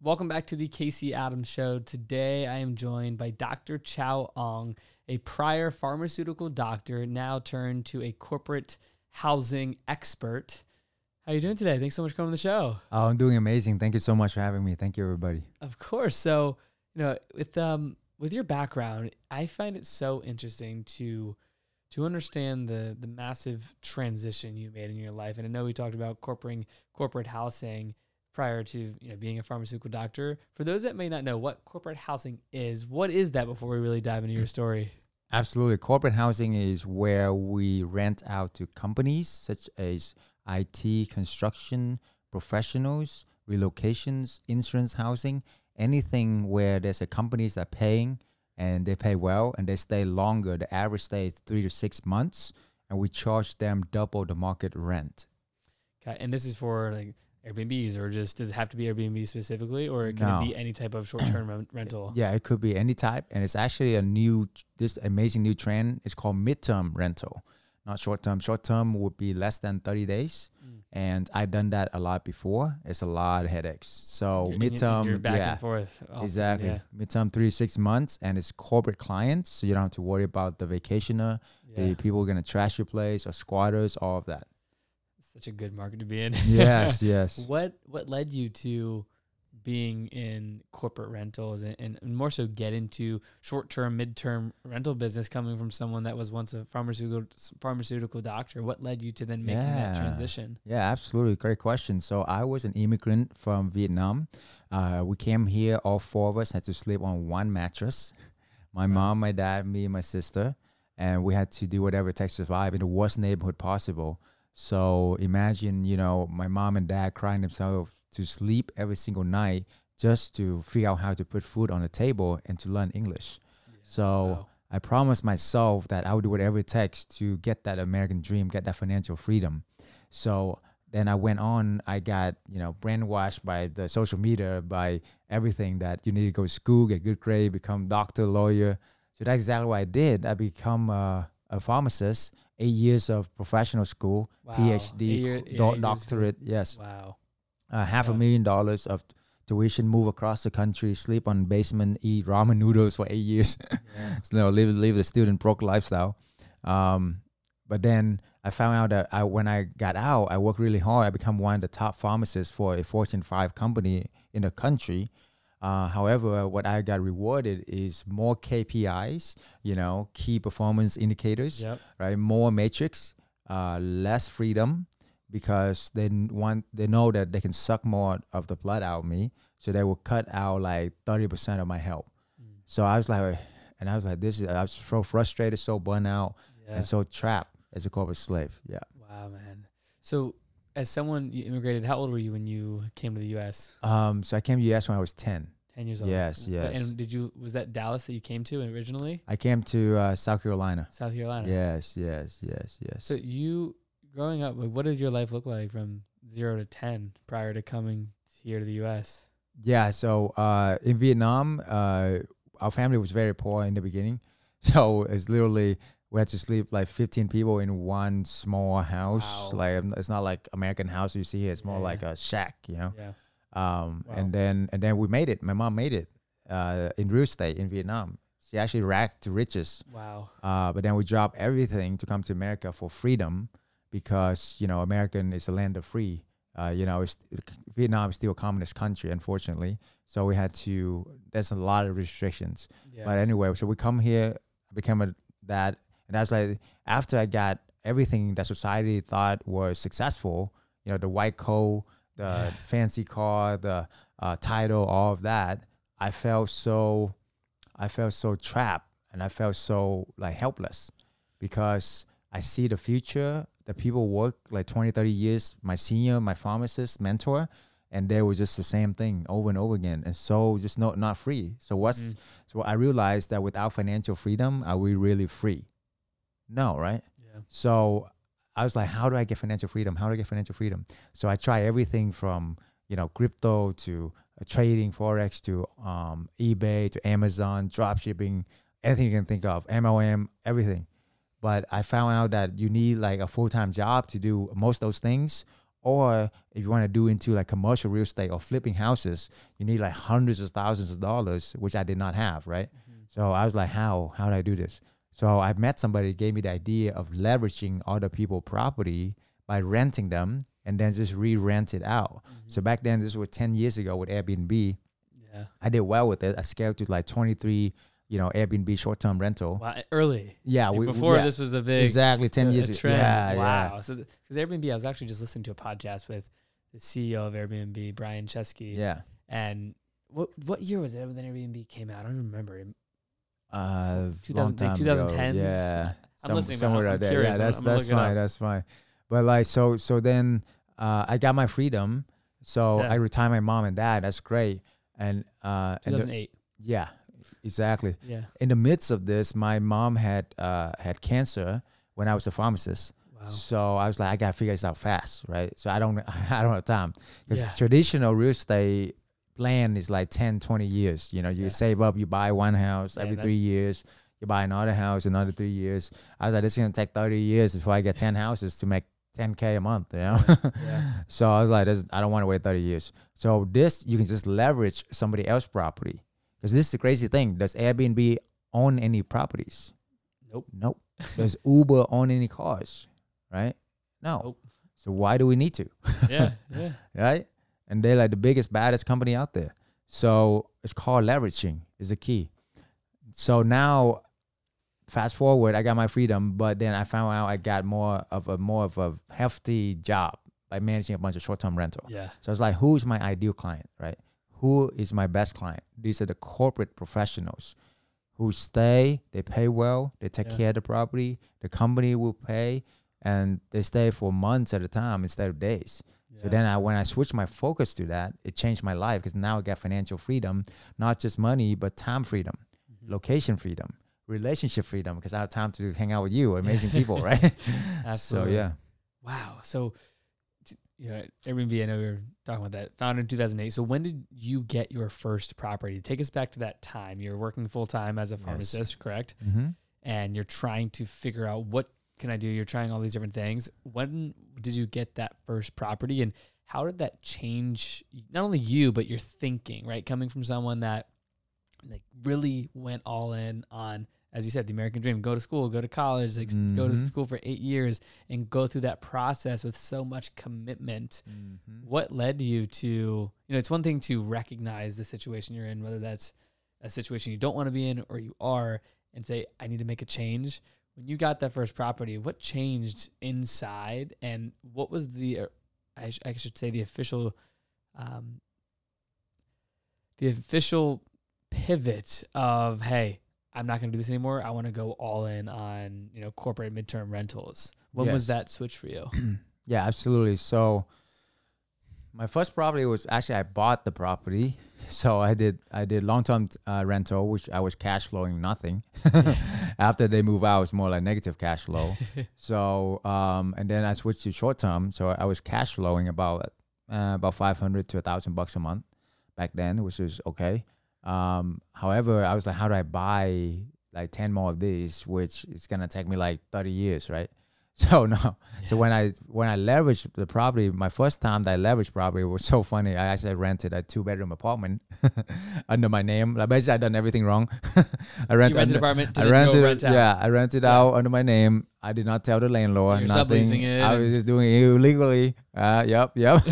Welcome back to the Casey Adams Show. Today I am joined by Dr. Chau Ong, a prior pharmaceutical doctor, now turned to a corporate housing expert. How are you doing today? Thanks so much for coming on the show. Oh, I'm doing amazing. Thank you so much for having me. Thank you, everybody. Of course. So, you know, with um with your background, I find it so interesting to to understand the the massive transition you made in your life. And I know we talked about corporate corporate housing prior to you know being a pharmaceutical doctor. For those that may not know what corporate housing is, what is that before we really dive into your story? Absolutely. Corporate housing is where we rent out to companies such as IT, construction, professionals, relocations, insurance housing, anything where there's a companies that are paying and they pay well and they stay longer. The average stay is three to six months, and we charge them double the market rent. Okay, and this is for like Airbnbs or just does it have to be Airbnb specifically or can No. it be any type of short-term rental? Yeah, it could be any type, and it's actually a new, this amazing new trend. It's called midterm rental, not short term. Short term would be less than thirty days, Mm. and I've done that a lot before. It's a lot of headaches. So And you- and midterm, you're back yeah, and forth. often, exactly. Yeah. Midterm three to six months, and it's corporate clients, so you don't have to worry about the vacationer, yeah. the people gonna trash your place, or squatters, all of that. Such a good market to be in. yes, yes. What what led you to being in corporate rentals and, and, more so get into short term, mid term rental business coming from someone that was once a pharmaceutical pharmaceutical doctor? What led you to then making that transition? Yeah, absolutely. Great question. So I was an immigrant from Vietnam. Uh, we came here. All four of us had to sleep on one mattress. My Wow. mom, my dad, me, and my sister, and we had to do whatever it takes to survive in the worst neighborhood possible. So imagine, you know, my mom and dad crying themselves to sleep every single night just to figure out how to put food on the table and to learn English. So Wow. I promised myself that I would do whatever it takes to get that American dream, get that financial freedom. So then I went on, I got, you know, brainwashed by the social media, by everything that you need to go to school, get good grade, become doctor, lawyer. So that's exactly what I did. I become a, a pharmacist, eight years of professional school, Wow. PhD, year- do- yeah, eight years ago. doctorate, yes. Wow. Uh, half a million dollars of tuition, move across the country, sleep on basement, eat ramen noodles for eight years. Yeah. you know, live live the student broke lifestyle. Um, but then I found out that I, when I got out, I worked really hard. I become one of the top pharmacists for a Fortune 5 company in the country. Uh, however, what I got rewarded is more KPIs, you know, key performance indicators, Yep. right? More metrics, uh, less freedom because they want they know that they can suck more of the blood out of me, so they will cut out like thirty percent of my help. Mm. So I was like, and I was like, this is I was so frustrated, so burnt out, Yeah. and so trapped as a corporate slave. Yeah. Wow, man. So, as someone you immigrated, how old were you when you came to the U.S.? Um. So I came to the US when I was ten. Ten years old. Yes, yes. And did you was that Dallas that you came to originally? I came to uh, South Carolina. South Carolina. Yes. Yes. Yes. Yes. So you growing up, like, what did your life look like from zero to ten prior to coming here to the U.S.? Yeah, so uh, in Vietnam, uh, our family was very poor in the beginning. So it's literally we had to sleep like 15 people in one small house. Wow. Like it's not like American house you see here. It's more Yeah. like a shack, you know. Yeah. Um, Wow. and then and then we made it. My mom made it uh, in real estate in Vietnam. She actually racked to riches. Wow. Uh, but then we dropped everything to come to America for freedom because you know American is a land of free. Uh, you know, it's, Vietnam is still a communist country, unfortunately. So we had to. There's a lot of restrictions. Yeah. But anyway, so we come here, become a that, and that's like after I got everything that society thought was successful. You know, the white coat, the Yeah. fancy car, the uh, title, all of that. I felt so, I felt so trapped, and I felt so like helpless, because I see the future. The people work like 20, 30 years. My senior, my pharmacist, mentor, and they were just the same thing over and over again, and so just not not free. So what's Mm. so I realized that without financial freedom, are we really free? No, right? Yeah. So I was like, how do I get financial freedom? How do I get financial freedom? So I try everything from you know crypto to uh, trading forex to um, eBay to Amazon, drop shipping, anything you can think of, MLM, everything. But I found out that you need like a full time job to do most of those things, or if you want to do into like commercial real estate or flipping houses, you need like hundreds of thousands of dollars, which I did not have, right? So I was like, how? How do I do this? So I met somebody gave me the idea of leveraging other people' property by renting them and then just re-rent it out. Mm-hmm. So back then, this was 10 years ago with Airbnb. yeah. I did well with it. I scaled to like 23, you know, Airbnb short-term rental. Wow, early. Yeah, Like we, before yeah, this was a big exactly 10 a- years a ago. trend. Yeah, yeah. wow. So because Airbnb, I was actually just listening to a podcast with the CEO of Airbnb, Brian Chesky. Yeah. And what what year was it when Airbnb came out? I don't remember. Uh, 2000 like 2010s? ago. Yeah, I'm listening, but somewhere I'm out there. curious. Yeah, that's I'm that's fine. That's fine. But like, so so then uh, I got my freedom. So Yeah. I retired my mom and dad. That's great. And uh, and the- 2008. yeah, exactly. yeah. In the midst of this, my mom had uh, had cancer when I was a pharmacist. Wow. So I was like, I gotta figure this out fast, right? So I don't, I don't have time because Yeah. traditional real estate plan is like 10, 20 years. You know, you Yeah. save up, you buy one house Yeah, every three years, you buy another house another three years. I was like, this is gonna take 30 years before I get 10 houses to make 10k a month, you know? Yeah. so I was like, this, I don't want to wait 30 years. So this, you can just leverage somebody else's property because this is the crazy thing. Does Airbnb own any properties? Nope. Nope. Does Uber own any cars? Right? No. Nope. So why do we need to? Yeah. Yeah. Right? And they're like the biggest, baddest company out there. So it's called leveraging is the key. So now fast forward, I got my freedom, but then I found out I got more of a more of a hefty job by managing a bunch of short term rental. Yeah. So it's like, who's my ideal client, right? Who is my best client? These are the corporate professionals who stay, they pay well, they take Yeah. care of the property, the company will pay, and they stay for months at a time instead of days. So then I, when I switched my focus to that, it changed my life because now I got financial freedom, not just money, but time freedom, Mhm. location freedom, relationship freedom because I have time to hang out with you, amazing people, right? Absolutely. so yeah. Wow. So, you know, Airbnb, I know we were talking about that, founded in 2008. So, when did you get your first property? Take us back to that time. You're working full time as a Yes. pharmacist, correct? Mm-hmm. And you're trying to figure out what can I do? You're trying all these different things. When did you get that first property? And how did that change not only you, but your thinking, right? Coming from someone that like really went all in on as you said, the American dream. Go to school, go to college, like s- go to Mhm. school for eight years, and go through that process with so much commitment. Mm-hmm. What led you to? You know, it's one thing to recognize the situation you're in, whether that's a situation you don't want to be in or you are, and say, "I need to make a change." When you got that first property, what changed inside, and what was the? uh, I, sh- I should say the official, um, the official pivot of hey i'm not going to do this anymore i want to go all in on you know corporate midterm rentals when was that switch for you yeah, absolutely. So my first property was actually I bought the property. So I did I did long term uh, rental, which I was cash flowing nothing. After they move out, it's more like negative cash flow. so um, and then I switched to short term. So I was cash flowing about uh, about five hundred to a thousand bucks a month back then, which was okay. Um, however, I was like, how do I buy like ten more of these, which is gonna take me like thirty years, right? So no, so when I when I leveraged the property, my first time that I leveraged property was so funny. I actually rented a two bedroom apartment under my name. Like basically, I done everything wrong. I rented. rented apartment to I rented rent out. Yeah, I rented Yeah. out under my name. I did not tell the landlord. You're nothing. subleasing it I was just doing it illegally. Uh, yep, yep.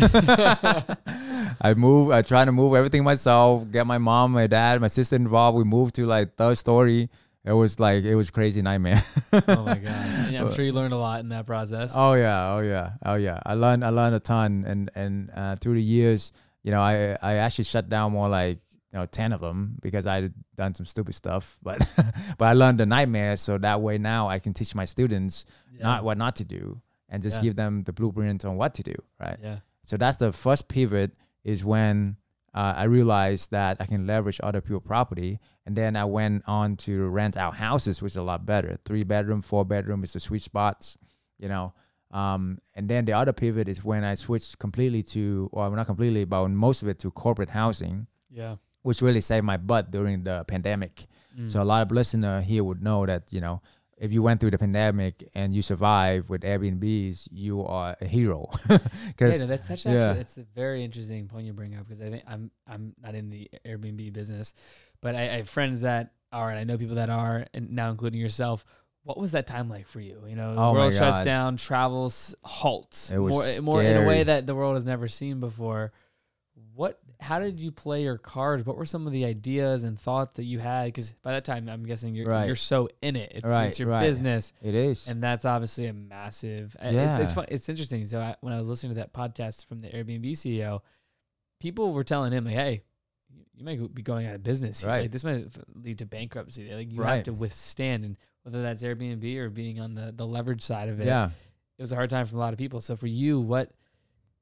I moved. I tried to move everything myself. Get my mom, my dad, my sister involved. We moved to like third story. It was like it was crazy nightmare. oh my gosh yeah, i'm sure you learned a lot in that process Oh yeah, oh yeah, oh yeah. I learned I learned a ton, and and uh, through the years, you know, I I actually shut down more like you know ten of them because I had done some stupid stuff, but but I learned the nightmare, so that way now I can teach my students yeah. not what not to do and just Yeah. give them the blueprint on what to do, right? yeah So that's the first pivot is when uh, I realized that I can leverage other people's property. And then I went on to rent out houses, which is a lot better. Three bedroom, four bedroom is the sweet spots, you know. Um, and then the other pivot is when I switched completely to, or not completely, but most of it to corporate housing, yeah which really saved my butt during the pandemic. Mm. So a lot of listener here would know that you know if you went through the pandemic and you survived with Airbnbs, you are a hero. Yeah, Because no, that's such yeah. actually it's a very interesting point you bring up because I think I'm I'm not in the Airbnb business, but I, I have friends that are and I know people that are and now including yourself. What was that time like for you? You know, the Oh world shuts down, travels halts It was more more in a way that the world has never seen before. What? How did you play your cards? What were some of the ideas and thoughts that you had? Because by that time, I'm guessing you're Right. you're so in it. It's, Right, it's your right. business it is. and that's obviously a massive. uh, It's Yeah. it's, fun, it's interesting. So I, when I was listening to that podcast from the Airbnb CEO, people were telling him like, "Hey, you- might be going out of business. Right. Like this might lead to bankruptcy. Like you have to withstand." And whether that's Airbnb or being on the the leverage side of it, yeah. it was a hard time for a lot of people. So for you, what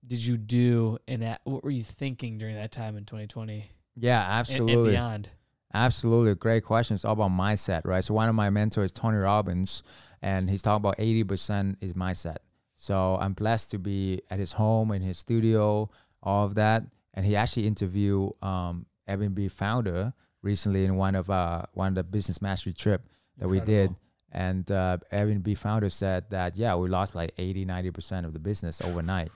did you do and that, what were you thinking during that time in 2020 Yeah, absolutely. and beyond? Absolutely. Great question. It's all about mindset, right? So one of my mentors, Tony Robbins, and he's talking about 80% is mindset. So I'm blessed to be at his home, in his studio, all of that. And he actually interviewed um, Airbnb founder recently in one of uh, one of the business mastery trip that we did. And uh, Airbnb founder said that, yeah, we lost like 80, 90% of the business overnight.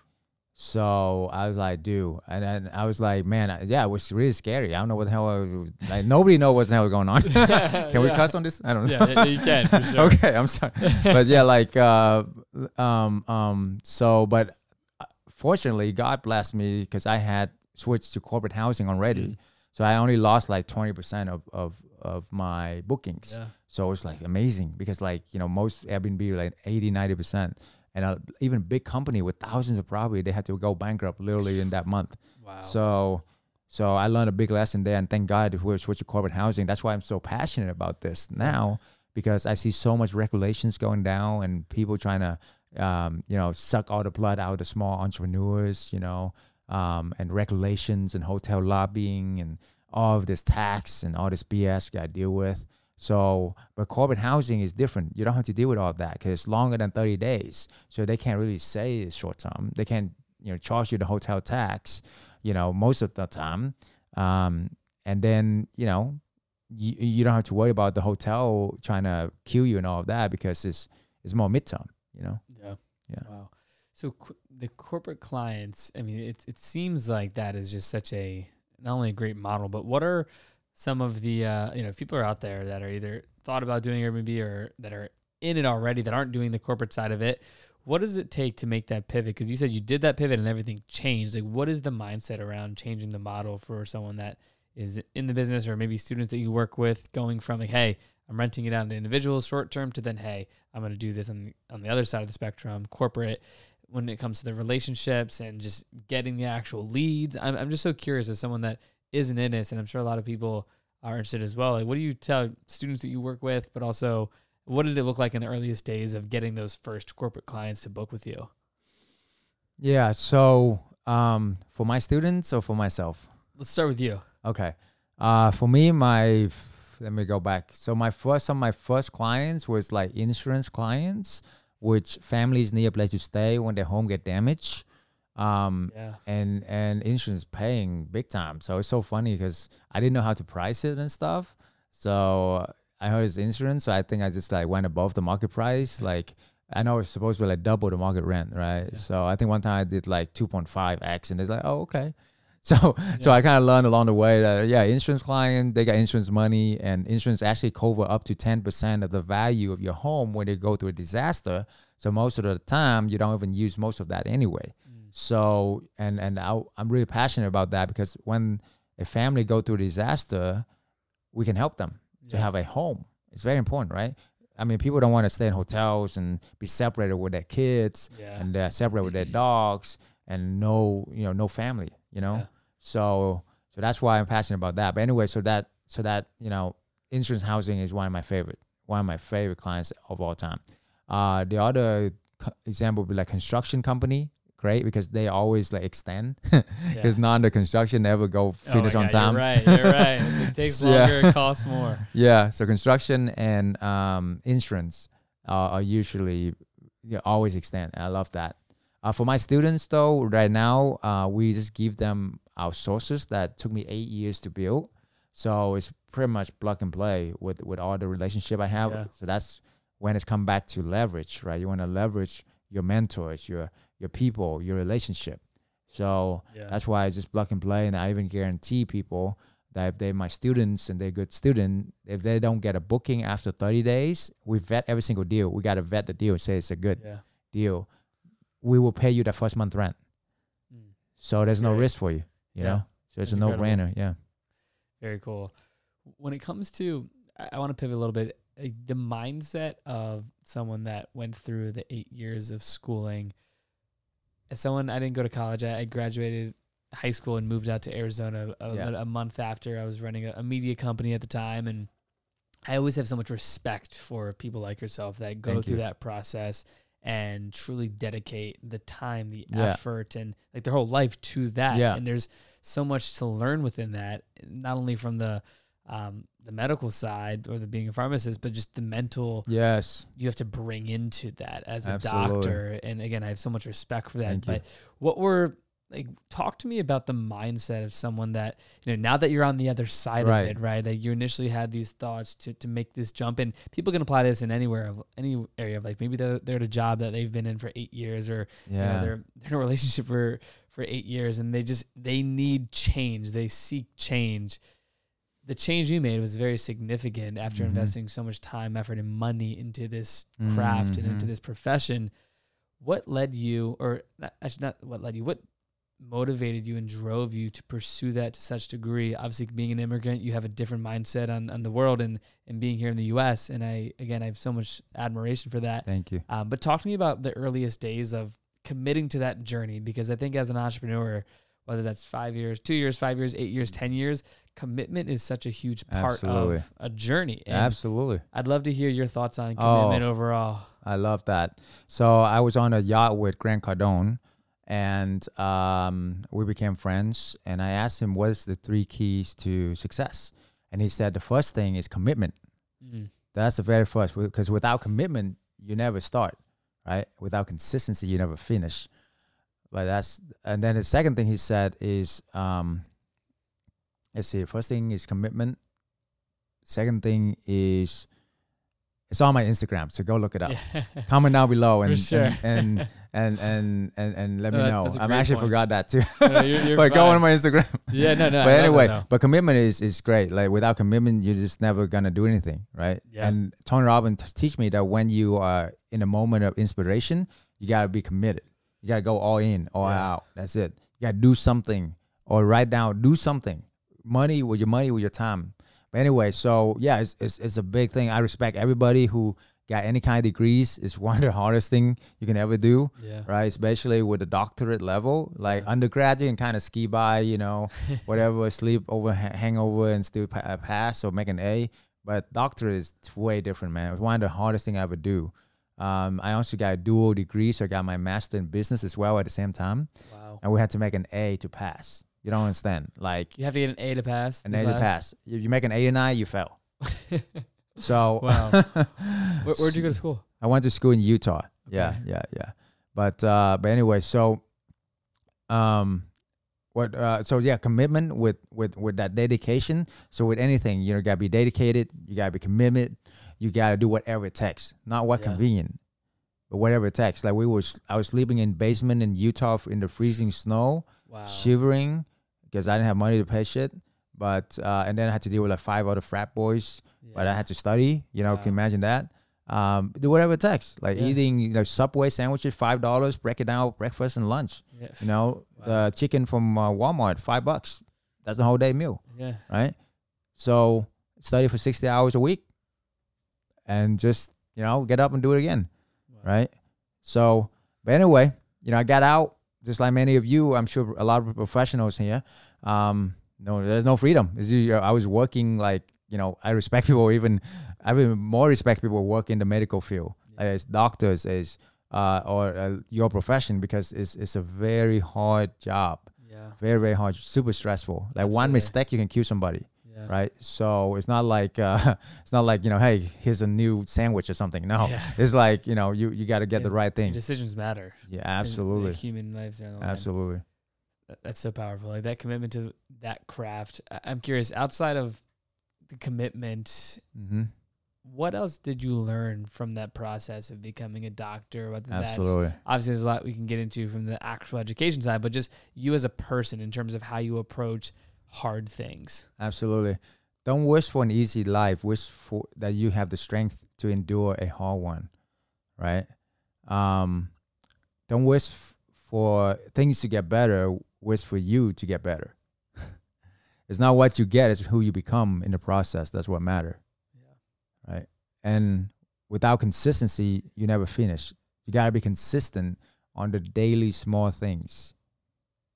So I was like, dude, and then I was like, man, I- yeah, it was really scary. I don't know what the hell, I was, like, nobody know what the hell was going on. can we cuss on this? I don't know. Yeah, yeah, you can, for sure. okay, I'm sorry, but yeah, like, uh, um, um, so, but uh, fortunately, God blessed me because I had switched to corporate housing already, Mm. so I only lost like twenty percent of of of my bookings. Yeah. So it's like amazing because like, you know, most Airbnb like 80, 90%. And uh, even a big company with thousands of property, they had to go bankrupt literally in that month. Wow. So so I learned a big lesson there and thank God if we switched to corporate housing. That's why I'm so passionate about this now because I see so much regulations going down and people trying to um, you know, suck all the blood out of the small entrepreneurs, you know, um, and regulations and hotel lobbying and all of this tax and all this BS you got to deal with. So, but corporate housing is different. You don't have to deal with all that because it's longer than 30 days. So they can't really say it's short term. They can't, you know, charge you the hotel tax, you know, most of the time. Um, and then, you know, you, you don't have to worry about the hotel trying to kill you and all of that because it's, it's more midterm, you know? Yeah. Yeah. Wow. So co- the corporate clients, I mean, it it seems like that is just such a not only a great model, but what are some of the uh, you know people are out there that are either thought about doing Airbnb or that are in it already that aren't doing the corporate side of it? What does it take to make that pivot? Because you said you did that pivot and everything changed. Like, what is the mindset around changing the model for someone that is in the business or maybe students that you work with going from like, hey, I'm renting it out to individuals short term to then, hey, I'm going to do this on the, on the other side of the spectrum, corporate. When it comes to the relationships and just getting the actual leads, I'm I'm just so curious as someone that isn't in this, and I'm sure a lot of people are interested as well. Like, what do you tell students that you work with, but also what did it look like in the earliest days of getting those first corporate clients to book with you? Yeah. So, um, for my students or for myself? Let's start with you. Okay. Uh, for me, my let me go back. So my first, some of my first clients was like insurance clients, which families need a place to stay when their home get damaged. Um, Yeah. and and insurance paying big time. So it's so funny because I didn't know how to price it and stuff. So I heard it's insurance, so I think I just like went above the market price. Like I know it's supposed to be like double the market rent, right? Yeah. So I think one time I did like two point five x, and it's like, oh okay. So so I kind of learned along the way that yeah, insurance client they got insurance money, and insurance actually cover up to ten percent of the value of your home when they go through a disaster. So most of the time you don't even use most of that anyway. So and and I, I'm really passionate about that because when a family go through a disaster, we can help them to have a home. It's very important, right? I mean, people don't want to stay in hotels and be separated with their kids Yeah. and they're separated with their dogs and no, you know, no family, you know. Yeah. So so that's why I'm passionate about that. But anyway, so that so that you know, insurance housing is one of my favorite, one of my favorite clients of all time. Uh, the other co- example would be like construction company. Great because they always like extend because Yeah. none of the construction ever go Oh finish my on God, time. You're right. You're right. It takes Yeah. longer. It costs more. Yeah, so construction and um, insurance uh, are usually yeah, always extend. I love that. Uh, for my students, though, right now uh, we just give them our sources that took me eight years to build. So it's pretty much plug and play with with all the relationship I have. Yeah. So that's when it's come back to leverage, right? You want to leverage your mentors, your your people, your relationship. So Yeah. that's why I just plug and play, and I even guarantee people that if they're my students and they're good student, if they don't get a booking after 30 days, we vet every single deal. We got to vet the deal and say it's a good yeah. deal. We will pay you the first month rent. Mm. So there's no risk for you, you Yeah. know? So it's That's a no brainer. Yeah. Very cool. When it comes to, I, I want to pivot a little bit. uh, The mindset of someone that went through the eight years of schooling. As someone, I didn't go to college. I, I graduated high school and moved out to Arizona a, Yeah. a month after. I was running a, a media company at the time, and I always have so much respect for people like yourself that go Thank through you. that process and truly dedicate the time, the Yeah. effort, and like their whole life to that. Yeah. And there's so much to learn within that, not only from the um, the medical side or the being a pharmacist, but just the mental Yes. you have to bring into that as a Absolutely. doctor. And again, I have so much respect for that. Thank you. but what were like talk to me about the mindset of someone that you know now that you're on the other side Right. of it right like you initially had these thoughts to, to make this jump and people can apply this in anywhere of any area of like maybe they're, they're at a job that they've been in for eight years or you know, Yeah. they're, they're in a relationship for for eight years and they just they need change they seek change the change you made was very significant after Mhm. investing so much time effort and money into this craft and into Mhm. this profession what led you or not, actually not what led you what motivated you and drove you to pursue that to such degree obviously being an immigrant you have a different mindset on, on the world and and being here in the us and i again i have so much admiration for that Thank you. um, but talk to me about the earliest days of committing to that journey because I think as an entrepreneur, whether that's five years, two years, five years, eight years, 10 years, commitment is such a huge part Absolutely. of a journey. And Absolutely. I'd love to hear your thoughts on Oh. commitment overall. I love that. So I was on a yacht with Grant Cardone, and um, we became friends. And I asked him, "What is the three keys to success?" And he said, "The first thing is commitment. Mm. That's the very first, because without commitment, you never start, right? Without consistency, you never finish. But that's and then the second thing he said is, um, let's see. First thing is commitment. Second thing is, it's on my Instagram, so go look it up Yeah. comment down below and sure. and, and and and and and let No, me know. that's a I great actually point. forgot that too. No, you're- you're but go on my Instagram. yeah, no, no. But anyway, though. but commitment is is great. Like without commitment, you're just never gonna do anything, right? Yeah. And Tony Robbins teach me that when you are in a moment of inspiration, you gotta be committed. You gotta go all in, all Yeah. out. That's it. You gotta do something or write down, do something. Money with your money with your time. But anyway, so yeah, it's, it's it's a big thing. I respect everybody who got any kind of degrees. It's one of the hardest thing you can ever do yeah. right? Especially with the doctorate level, like Yeah. undergrad, you can kind of ski by, you know, whatever, sleep over, hangover, and still uh, pass or make an A. But doctorate is way different, man. It's one of the hardest thing I ever do. Um, I also got a dual degree, so I got my master in business as well at the same time, Wow. and we had to make an A to pass. You don't understand, like You have to get an A to pass. an A to pass. If you make an 89, you fail. So, Wow. Where, where'd you go to school? I went to school in Utah. Yeah, Okay. yeah, yeah. But uh, but anyway, so um, what? Uh, so yeah, commitment with with with that dedication. So with anything, you know, you gotta be dedicated. You gotta be committed. You gotta do whatever it takes. Not what Yeah. convenient, but whatever it takes. Like we was, I was sleeping in basement in Utah in the freezing snow, Wow. shivering because I didn't have money to pay shit. But uh, and then I had to deal with like five other frat boys but I had to study. You know, Wow. can you imagine that? Um, do whatever it takes, like Yeah. eating you know Subway sandwiches, five dollars. Break it down, breakfast and lunch. Yeah. You know, Wow. the chicken from uh, Walmart, five bucks. That's the whole day meal, Yeah. right? So study for sixty hours a week, and just you know get up and do it again, Wow. right? So, but anyway, you know, I got out just like many of you. I'm sure a lot of professionals here. Um, no, there's no freedom. I was working like you know. I respect people even. I even more respect people who work in the medical field Yeah. as doctors, as uh, or uh, your profession because it's it's a very hard job, Yeah. very very hard, super stressful. Like one mistake, you can kill somebody, Yeah. right? So it's not like uh, it's not like you know, hey, here's a new sandwich or something. No, Yeah. it's like you know, you you got to get the right thing. Decisions matter. Yeah, absolutely, human lives are on the line. absolutely. That- That's so powerful. Like that commitment to that craft. I'm curious, outside of the commitment, hmm what else did you learn from that process of becoming a doctor? Whether that's Absolutely. obviously there's a lot we can get into from the actual education side, but just you as a person in terms of how you approach hard things. Absolutely. Don't wish for an easy life. Wish for that you have the strength to endure a hard one, right? Um, don't wish f- for things to get better. Wish for you to get better. it's not what you get; it's who you become in the process. That's what matter, Yeah. right? And without consistency, you never finish. You gotta be consistent on the daily small things.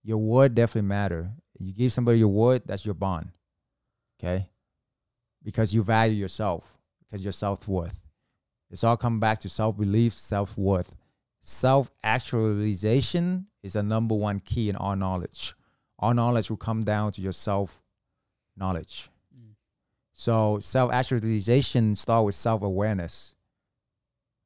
Your word definitely matter. You give somebody your word, that's your bond. Okay? Because you value yourself, because your self worth. It's all come back to self belief, self worth. Self actualization is the number one key in all knowledge. All knowledge will come down to your self knowledge. Mm. So self actualization start with self awareness.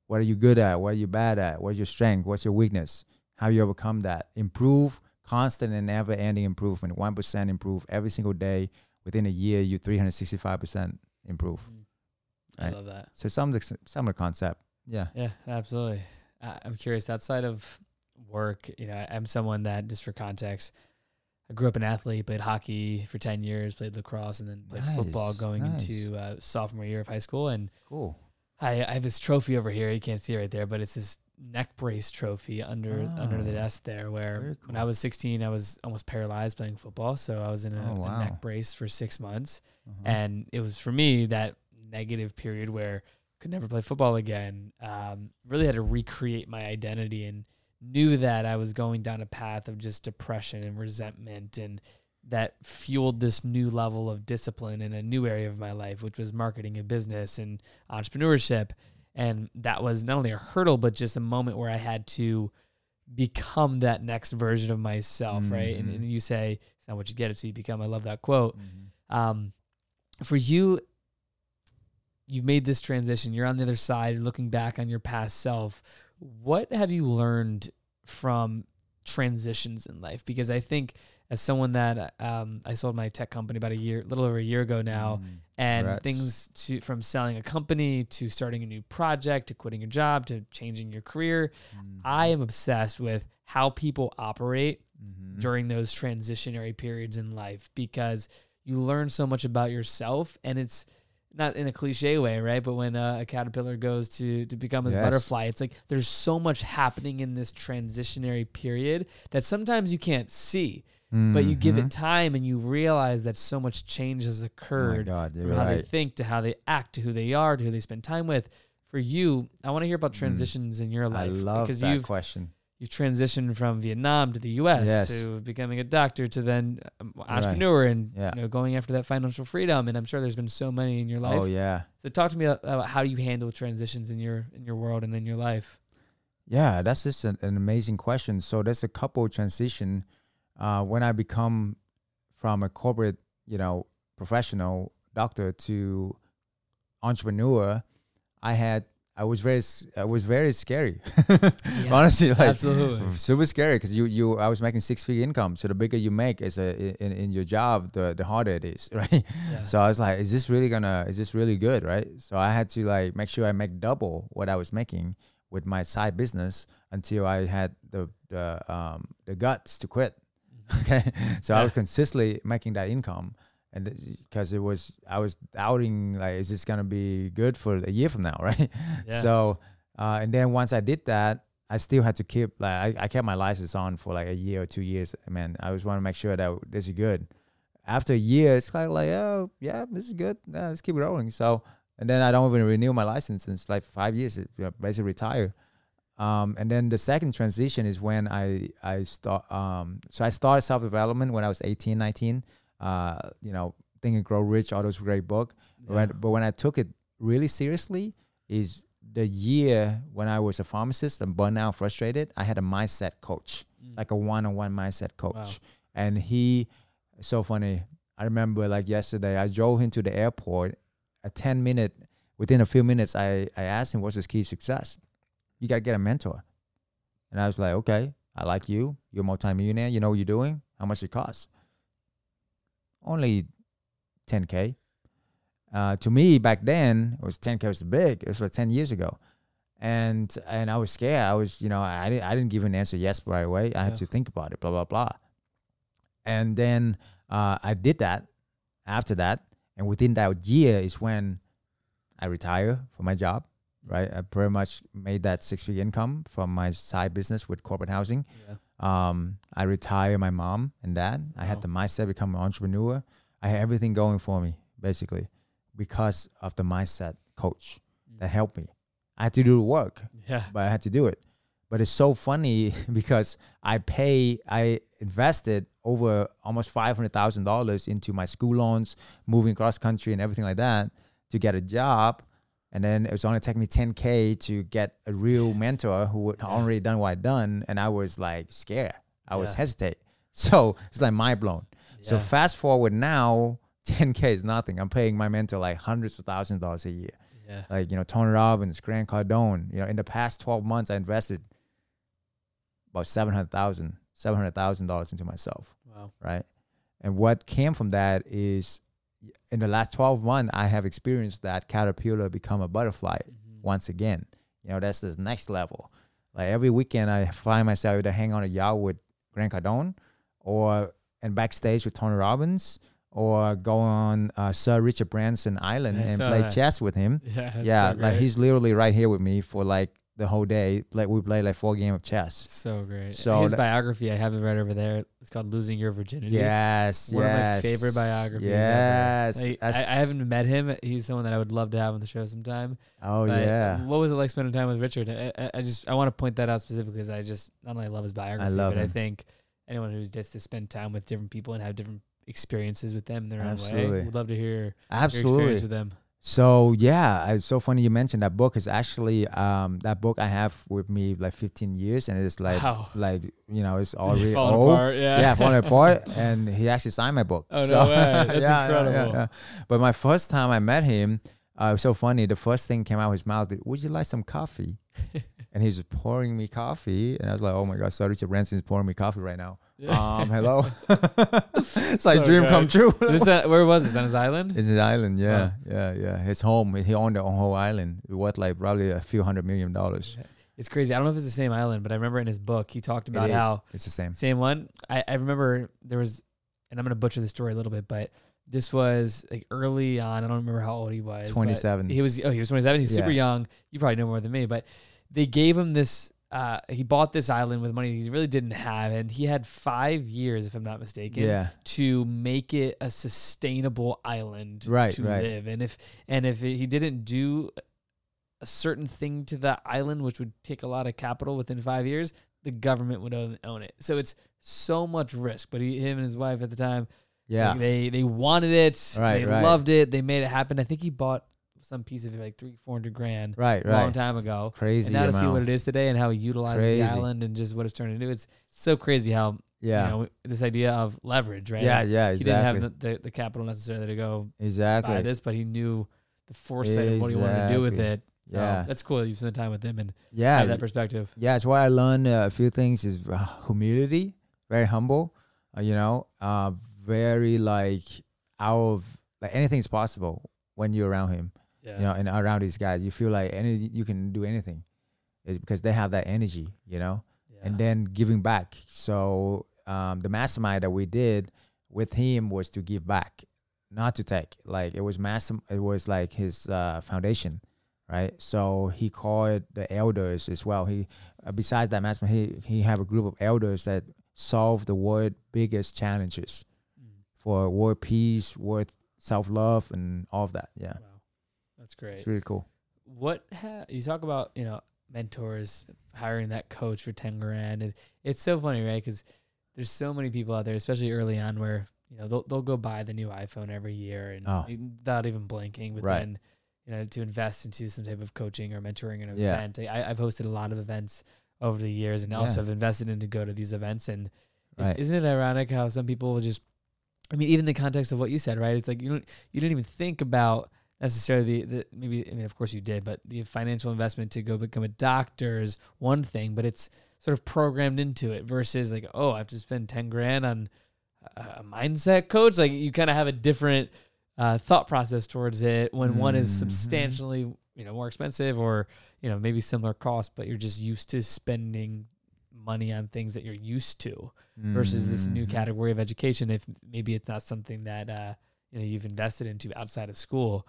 What are you good at? What are you bad at? What's your strength? What's your weakness? How you overcome that? Improve constant and never ending improvement. One percent improve every single day. Within a year, you three hundred sixty five percent improve. Mm. I Right. love that. So some similar concept. Yeah. Yeah, absolutely. I'm curious outside of work, you know, I- I'm someone that just for context, I grew up an athlete, played hockey for 10 years, played lacrosse and then played football going nice. into uh, sophomore year of high school and Cool. I, I have this trophy over here. You can't see it right there, but it's this neck brace trophy under under the Ah, desk there. Where very when I was 16, I was almost paralyzed playing football, so I was in a, Oh, a neck brace for six months, Uh-huh. and it was for me that negative period where could never play football again. Um, really had to recreate my identity and knew that I was going down a path of just depression and resentment and that fueled this new level of discipline in a new area of my life, which was marketing and business and entrepreneurship. And that was not only a hurdle, but just a moment where I had to become that next version of myself, right? And, Mhm. and you say, it's not what you get, it's who you become. I love that quote. Mhm. Um, for you, you've made this transition. You're on the other side, looking back on your past self. What have you learned from transitions in life? Because I think as someone that um, I sold my tech company about a year, little over a year ago now, Mm. and Congrats. things to from selling a company to starting a new project to quitting your job to changing your career. Mhm. I am obsessed with how people operate Mhm. during those transitionary periods in life because you learn so much about yourself and it's not in a cliche way right but when uh, a caterpillar goes to to become his Yes. butterfly it's like there's so much happening in this transitionary period that sometimes you can't see but you give it time and you realize that so much change has Oh occurred God, from how they think to how they act to who they are to who they spend time with for you i want to hear about Mm. transitions in your I life love because that you've question. you've transitioned from Vietnam to the U.S. Yes. to becoming a doctor to then um, Right. entrepreneur and Yeah. you know going after that financial freedom. And I'm sure there's been so many in your life. Oh yeah. So talk to me about, about how you handle transitions in your in your world and in your life. Yeah, that's just an, an amazing question. So there's a couple transition uh, when I become from a corporate, you know, professional doctor to entrepreneur. I had I was very I was very scary. Honestly, like Absolutely. super scary because you you I was making six figure income. So the bigger you make as a in, in your job, the the harder it is, right? Yeah. So I was like, is this really gonna, is this really good, right? So I had to like make sure I make double what I was making with my side business until I had the the um the guts to quit. Okay, so I was consistently making that income, and because it was I was doubting like, is this gonna be good for a year from now, right? Yeah. So uh, and then once I did that, I still had to keep like I, I kept my license on for like a year or two years. Man, I just want to make sure that this is good. After a year, it's kind of like, oh yeah, this is good. Yeah, let's keep rolling. So and then I don't even renew my license since like five years. Basically retire. Um, and then the second transition is when I I start. Um, so I started self development when I was 18, 19. Uh, you know, Think and Grow Rich, all those great book. When, but when I took it really seriously, is the year when I was a pharmacist and burned out, frustrated. I had a mindset coach, Mm. like a one-on-one mindset coach, Wow. and he, so funny. I remember like yesterday, I drove him to the airport. A ten minute, within a few minutes, I I asked him what's his key success. You gotta get a mentor, and I was like, okay, I like you. You're a multimillionaire. You know what you're doing. How much it costs? Only 10k. uh, to me back then it was 10k was big. It was like 10 years ago, and and I was scared. I was you know I didn't I didn't give an answer yes right away. I had Yeah. to think about it. Blah blah blah. And then uh, I did that. After that, and within that year is when I retire from my job. Right, I pretty much made that six figure income from my side business with corporate housing. Yeah. Um, I retired my mom and dad. I had the mindset become an entrepreneur. I had everything going for me basically because of the mindset coach that helped me. I had to do the work, Yeah. but I had to do it. But it's so funny because I pay, I invested over almost five hundred thousand dollars into my school loans, moving cross country and everything like that to get a job. And then it was only taking me ten k to get a real mentor who had Yeah. already done what I'd done, and I was like scared. I was Yeah. hesitate. So it's like mind blown. So fast forward now, 10k is nothing. I'm paying my mentor like hundreds of thousands of dollars a year yeah. like you know Tony Robbins, Grant Cardone. You know, in the past twelve months, I invested about seven hundred thousand, seven hundred thousand dollars into myself, Wow. right? And what came from that is, in the last twelve months, I have experienced that caterpillar become a butterfly Mhm. once again. You know, that's the next level. Like every weekend, I find myself either hang on a yacht with Grant Cardone, or and backstage with Tony Robbins, or go on uh, Sir Richard Branson Island I and play that. chess with him Yeah. yeah, so like he's literally right here with me for like the whole day. Like we play like four game of chess. so great. So his that- biography, I have it right over there. It's called "Losing Your Virginity." Yes, One of my favorite biographies. Yes. Like, I, I haven't met him. He's someone that I would love to have on the show sometime. Oh But yeah, What was it like spending time with Richard? I, I, I just I want to point that out specifically because I just not only love his biography, love but I think anyone who gets to spend time with different people and have different experiences with them in their own way Absolutely. would love to hear your absolutely. experience with them. So yeah, it's so funny you mentioned that book. is actually um that book I have with me like 15 years, and it's like wow. like you know it's already Falling old. apart. Yeah. yeah, falling apart, and he actually signed my book. Oh, no way. That's incredible. But my first time I met him, uh, it was so funny. The first thing came out of his mouth, "Would you like some coffee?" And he's pouring me coffee, and I was like, "Oh my god, so Richard Branson is pouring me coffee right now." Um, hello. it's like So dream come true. This, uh, where was this? On his island? It's an island, yeah, yeah, yeah. His home, he owned the whole island. It worth like probably a few hundred million dollars. It's crazy. I don't know if it's the same island, but I remember in his book he talked about is. how it's the same. same one. I, I remember there was, and I'm gonna butcher the story a little bit, but this was like early on. I don't remember how old he was. 27. He was. Oh, he was 27. He's super young. You probably know more than me, but they gave him this. Uh, he bought this island with money he really didn't have, and he had five years, if I'm not mistaken, Yeah, to make it a sustainable island Right, to right. live. And if and if he didn't do a certain thing to the island, which would take a lot of capital within five years, the government would own, own it. So it's so much risk. But he, him and his wife at the time, yeah, like, they they wanted it, Right, they right. loved it, they made it happen. I think he bought some piece of it like three, four hundred grand right, a long time ago. Crazy and now to see what it is today and how he utilized Crazy. the island and just what it's turned into, it's so crazy how yeah, you know this idea of leverage, right? yeah, yeah. exactly. he didn't have the, the, the capital necessarily to go buy exactly. this, but he knew the foresight of what he wanted to do with Exactly. it. So Yeah, that's cool. that You spend time with him and yeah. have that perspective. yeah, it's why I learned uh, a few things is uh, humility, very humble, uh, you know, uh, very like out of like anything's possible when you're around him, Yeah. you know, and around these guys, you feel like any you can do anything, It's because they have that energy, you know, and then giving back. So um, the mastermind that we did with him was to give back, not to take. Like it was master, it was like his uh, foundation, right? So he called the elders as well. He uh, besides that mastermind, he he have a group of elders that solve the world biggest challenges Mm. for world peace, world self love, and all of that. Yeah, Wow. That's great. it's really cool. What ha- you talk about, you know, mentors hiring that coach for 10 grand. And it's so funny, right? Because there's so many people out there, especially early on, where, you know, they'll, they'll go buy the new iPhone every year and Oh. without even blinking. But Right. then, you know, to invest into some type of coaching or mentoring an Yeah. event. I, I've hosted a lot of events over the years and also have invested in to go to these events. And Right. isn't it ironic how some people will just, I mean, even the context of what you said, right? It's like you don't, you didn't even think about necessarily the, the maybe I mean of course you did, but the financial investment to go become a doctor is one thing, but it's sort of programmed into it versus like oh I have to spend ten grand on a, mindset coach. Like you kind of have a different uh, thought process towards it when one is Mhm. substantially you know more expensive or you know maybe similar cost, but you're just used to spending money on things that you're used to versus this new Mhm. category of education if maybe it's not something that uh, you know you've invested into outside of school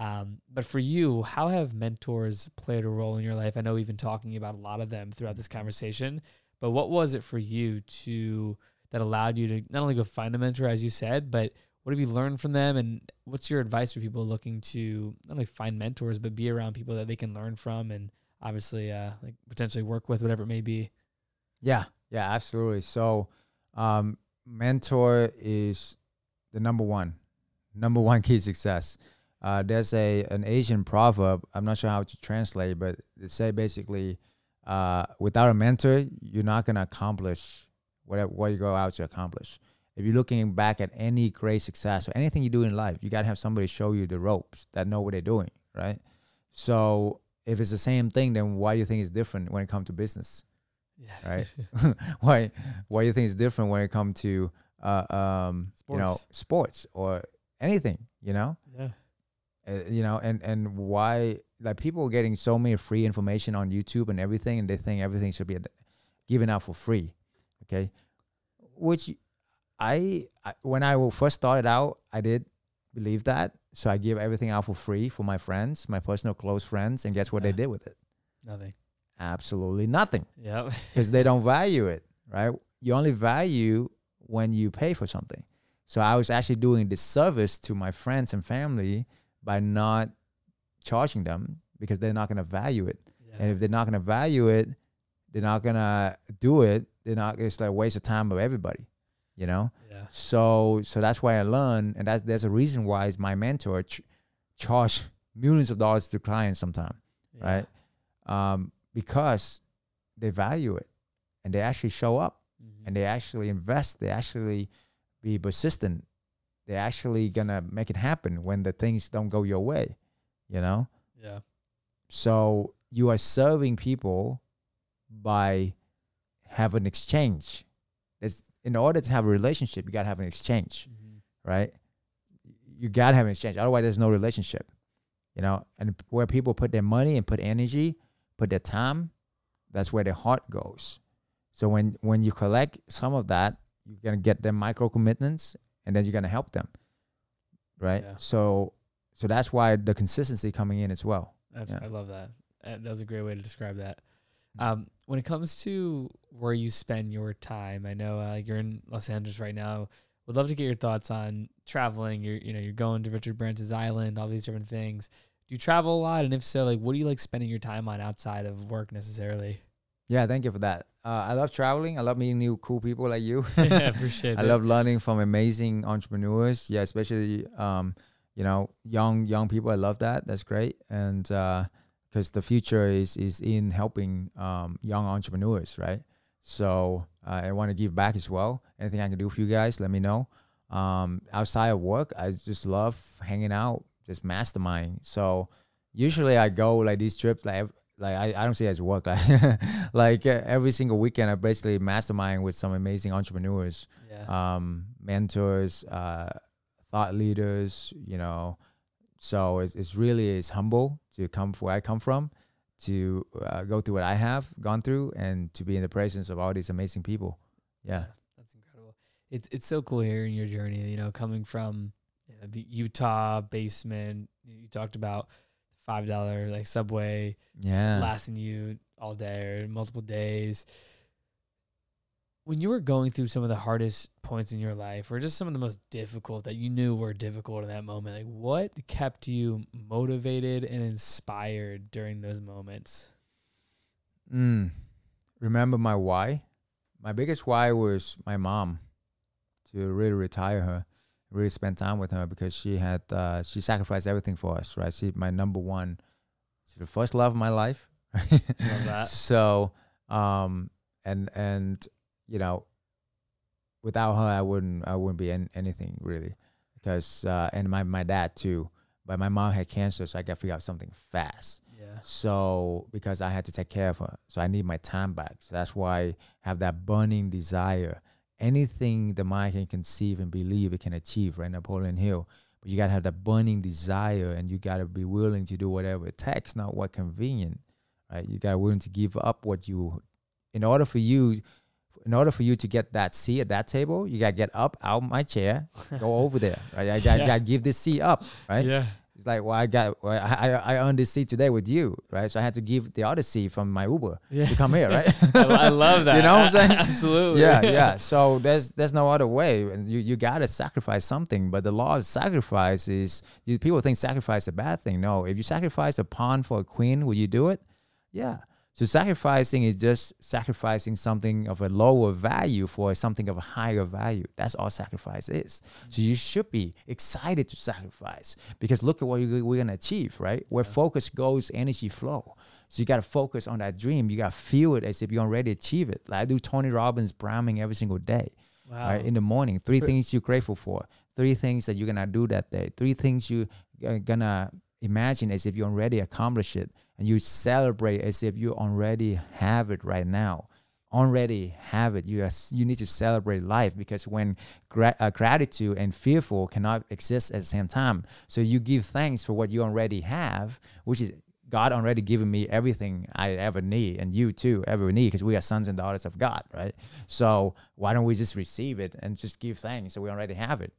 um, but for you how have mentors played a role in your life? I know we've been talking about a lot of them throughout this conversation but what was it for you to that allowed you to not only go find a mentor as you said but what have you learned from them? And what's your advice for people looking to not only find mentors but be around people that they can learn from and obviously uh, like potentially work with whatever it may be? Yeah, yeah, absolutely. So, um, mentor is the number one, number one key success. Uh, there's a an Asian proverb. I'm not sure how to translate, but they say basically, uh, without a mentor, you're not gonna accomplish whatever what you go out to accomplish. If you're looking back at any great success or anything you do in life, you gotta have somebody show you the ropes that know what they're doing, right? So if it's the same thing, then why do you think it's different when it comes to business? yeah Right. why why do you think it's different when it comes to uh um you know Sports. sports or anything you know yeah uh, you know and and why like people are getting so many free information on youtube and everything and they think everything should be given out for free okay which i, I when i first started out i did believe that so i give everything out for free for my friends my personal close friends and guess what Yeah. they did with it nothing absolutely nothing Yeah. because they don't value it, right? You only value when you pay for something. So I was actually doing disservice to my friends and family by not charging them because they're not going to value it. And if they're not going to value it, they're not going to do it. They're not. It's like a waste of time of everybody, you know. yeah. So so that's why I learned, and that's there's a reason why is my mentor ch- charge millions of dollars to clients sometimes Yeah. right? Um, because they value it and they actually show up Mhm. and they actually invest. They actually be persistent. They're actually gonna make it happen when the things don't go your way, you know. yeah. So you are serving people by having exchange. It's in order to have a relationship, you gotta have an exchange Mhm. right? You gotta have an exchange. Otherwise, there's no relationship. You know, and where people put their money and put energy, put their time, that's where their heart goes. So when when you collect some of that, you're gonna get them micro commitments, and then you're gonna help them, right? Yeah. So so that's why the consistency coming in as well. Yeah. I love that. Uh, That was a great way to describe that. Mm. Um, when it comes to where you spend your time, I know uh, you're in Los Angeles right now. Would love to get your thoughts on traveling. You're, you know, you're going to Richard Branson Island, all these different things. Do you travel a lot? And if so, like, what do you like spending your time on outside of work necessarily? Yeah, thank you for that. Uh, I love traveling. I love meeting new cool people like you. yeah, appreciate I it. love learning from amazing entrepreneurs. Yeah, especially um, you know, young young people. I love that. That's great. And because the future is is in helping um, young entrepreneurs, right? So uh, I want to give back as well. Anything I can do for you guys, let me know. Um, outside of work, I just love hanging out, just mastermind. So usually I go like these trips, like like I, I don't see it as work. Like like uh, every single weekend, I basically mastermind with some amazing entrepreneurs yeah. um, mentors, uh, thought leaders, you know. So it's, it's really is humble to come from where I come from, to uh, go through what I have gone through, and to be in the presence of all these amazing people. Yeah. That's incredible. It's it's so cool hearing your journey. You know, coming from you know, the Utah basement. You talked about five dollar like subway Yeah. lasting you all day or multiple days. When you were going through some of the hardest points in your life, or just some of the most difficult that you knew were difficult in that moment, like what kept you motivated and inspired during those moments? Mm. Remember my why? My biggest why was my mom to really retire her, really spend time with her because she had uh, she sacrificed everything for us, right? She my number one, she's the first love of my life. Love that. So, um, and and you know, without her, I wouldn't I wouldn't be in anything really, because uh, and my my dad too. But my mom had cancer, so I got to figure out something fast. Yeah. So because I had to take care of her, so I need my time back. So that's why I have that burning desire. Anything the mind can conceive and believe it can achieve, right? Napoleon Hill. but you gotta have that burning desire, and you gotta be willing to do whatever it takes, not what convenient, right? You gotta willing to give up what you, in order for you, in order for you to get that seat at that table, you gotta get up out of my chair, go over there, right? I Yeah. gotta give this seat up, right? Yeah. It's like, well, I got, well, I, I, I earned this seat today with you, right? So I had to give the other seat from my Uber Yeah. to come here, right? I, I love that. You know what I'm saying? Absolutely. yeah, yeah. So there's there's no other way, and you you gotta sacrifice something. But the law of sacrifice is you, people think sacrifice is a bad thing. No, if you sacrifice a pawn for a queen, will you do it? Yeah. So sacrificing is just sacrificing something of a lower value for something of a higher value. That's all sacrifice is. So you mm-hmm. should be excited to sacrifice because look at what you- we're gonna achieve, right? Where focus goes, energy flow. So you gotta focus on that dream. You gotta feel it as if you already achieve it. Like I do Tony Robbins priming every single day Wow. right? In the morning, three things you're grateful for, three things that you're gonna do that day, three things you are gonna imagine as if you already accomplish it, and you celebrate as if you already have it right now. Already have it. You are, you need to celebrate life because when gra- uh, gratitude and fearful cannot exist at the same time, so you give thanks for what you already have, which is God already given me everything I ever need, and you too ever need, because we are sons and daughters of God, right? So why don't we just receive it and just give thanks so we already have it?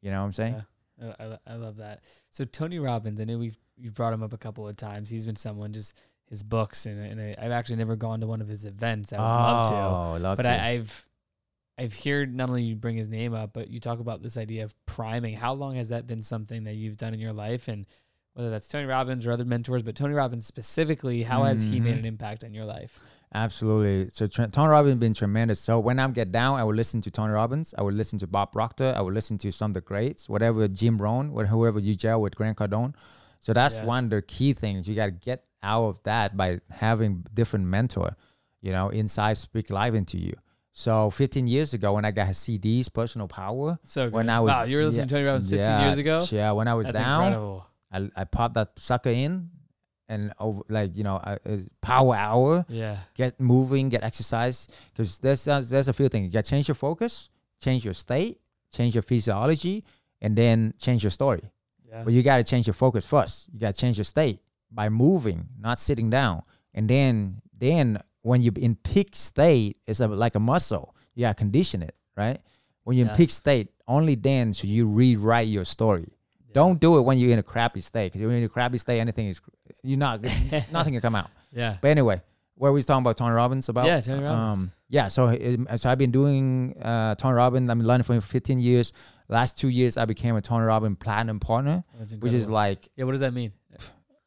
You know what I'm saying? Yeah. I, I, I love that. So Tony Robbins, I know we've you've brought him up a couple of times. He's been someone just his books, and, and I, I've actually never gone to one of his events. I would love to. Oh, love but to. I, I've I've heard not only you bring his name up, but you talk about this idea of priming. How long has that been something that you've done in your life, and whether that's Tony Robbins or other mentors, but Tony Robbins specifically, how has he made Mhm. an impact on your life? Absolutely. So Tr- Tony Robbins has been tremendous. So when I get down, I would listen to Tony Robbins. I would listen to Bob Proctor. I would listen to some of the greats, whatever Jim Rohn, whoever you gel with Grant Cardone. So that's Yeah. one of the key things. You got to get out of that by having different mentor, you know, inside speak live into you. So 15 years ago, when I got his CDs, Personal Power. So good. When I was- wow, you were listening yeah, to Tony Robbins 15 yeah, years ago. Yeah, when I was That's down, incredible. I, I popped that sucker in, and over like you know, uh, uh, power hour Yeah, get moving, get exercise. Because there's there's there's a few things. You got to change your focus, change your state, change your physiology, and then change your story. yeah, But you got to change your focus first. You got to change your state by moving, not sitting down. And then then when you're in peak state, it's a, like a muscle. You got to condition it, right? When you're Yeah. in peak state, only then should you rewrite your story. Don't do it when you're in a crappy state. Because when you're in a crappy state, anything is you're not nothing can come out. Yeah, But anyway, where we talking about Tony Robbins about? Yeah, Tony Robbins. Um, yeah, so it- so I've been doing uh, Tony Robbins. I've been learning from him for 15 years. Last two years, I became a Tony Robbins platinum partner, which is like yeah. What does that mean?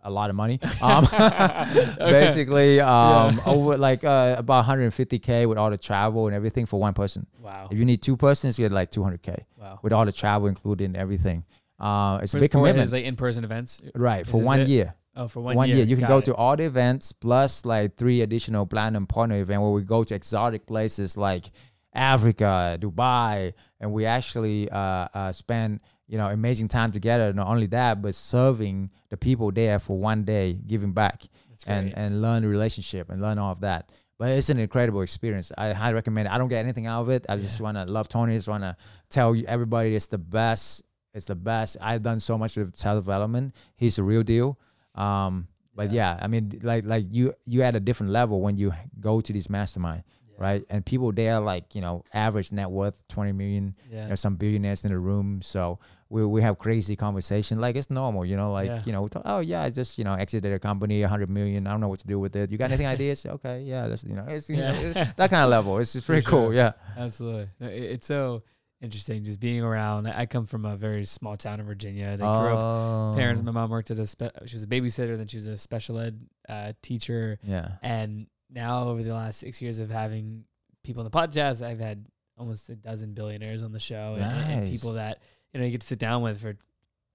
a lot of money. Um, Okay. basically, um, Yeah. over like uh, about 150k with all the travel and everything for one person. Wow, If you need two persons, you get like 200k wow. with all the travel included and everything. Uh, it's For, a big commitment, his like in-person events. right? is For one it? year. Oh, for one, one, year. You can Got go it. to all the events plus like three additional platinum partner event where we go to exotic places like Africa, Dubai, and we actually uh, uh, spend you know amazing time together. Not only that, but serving the people there for one day, giving back and and learn the relationship and learn all of that. But it's an incredible experience. I highly recommend it. I don't get anything out of it. I just want to love Tony. Just want to tell you everybody it's the best. It's the best. I've done so much with self development. He's the real deal. Um, but Yeah. yeah. I mean, like like you you at a different level when you go to these mastermind, Yeah. right? And people there like you know average net worth twenty million. Yeah. There's some billionaires in the room, so we we have crazy conversation. Like it's normal, you know. Like Yeah. you know, talk, oh yeah, I just you know exited a company, a hundred million. I don't know what to do with it. You got anything ideas? Okay, yeah, that's you know, it's you know, Yeah. that kind of level. It's For pretty cool. Yeah. Absolutely. It- It's so interesting just being around. I come from a very small town in Virginia. I grew up. Oh, Parents, my mom worked at a, spe- she was a babysitter, then she was a special ed uh, teacher. Yeah. And now, over the last six years of having people on the podcast, I've had almost a dozen billionaires on the show and, and people that you know you get to sit down with for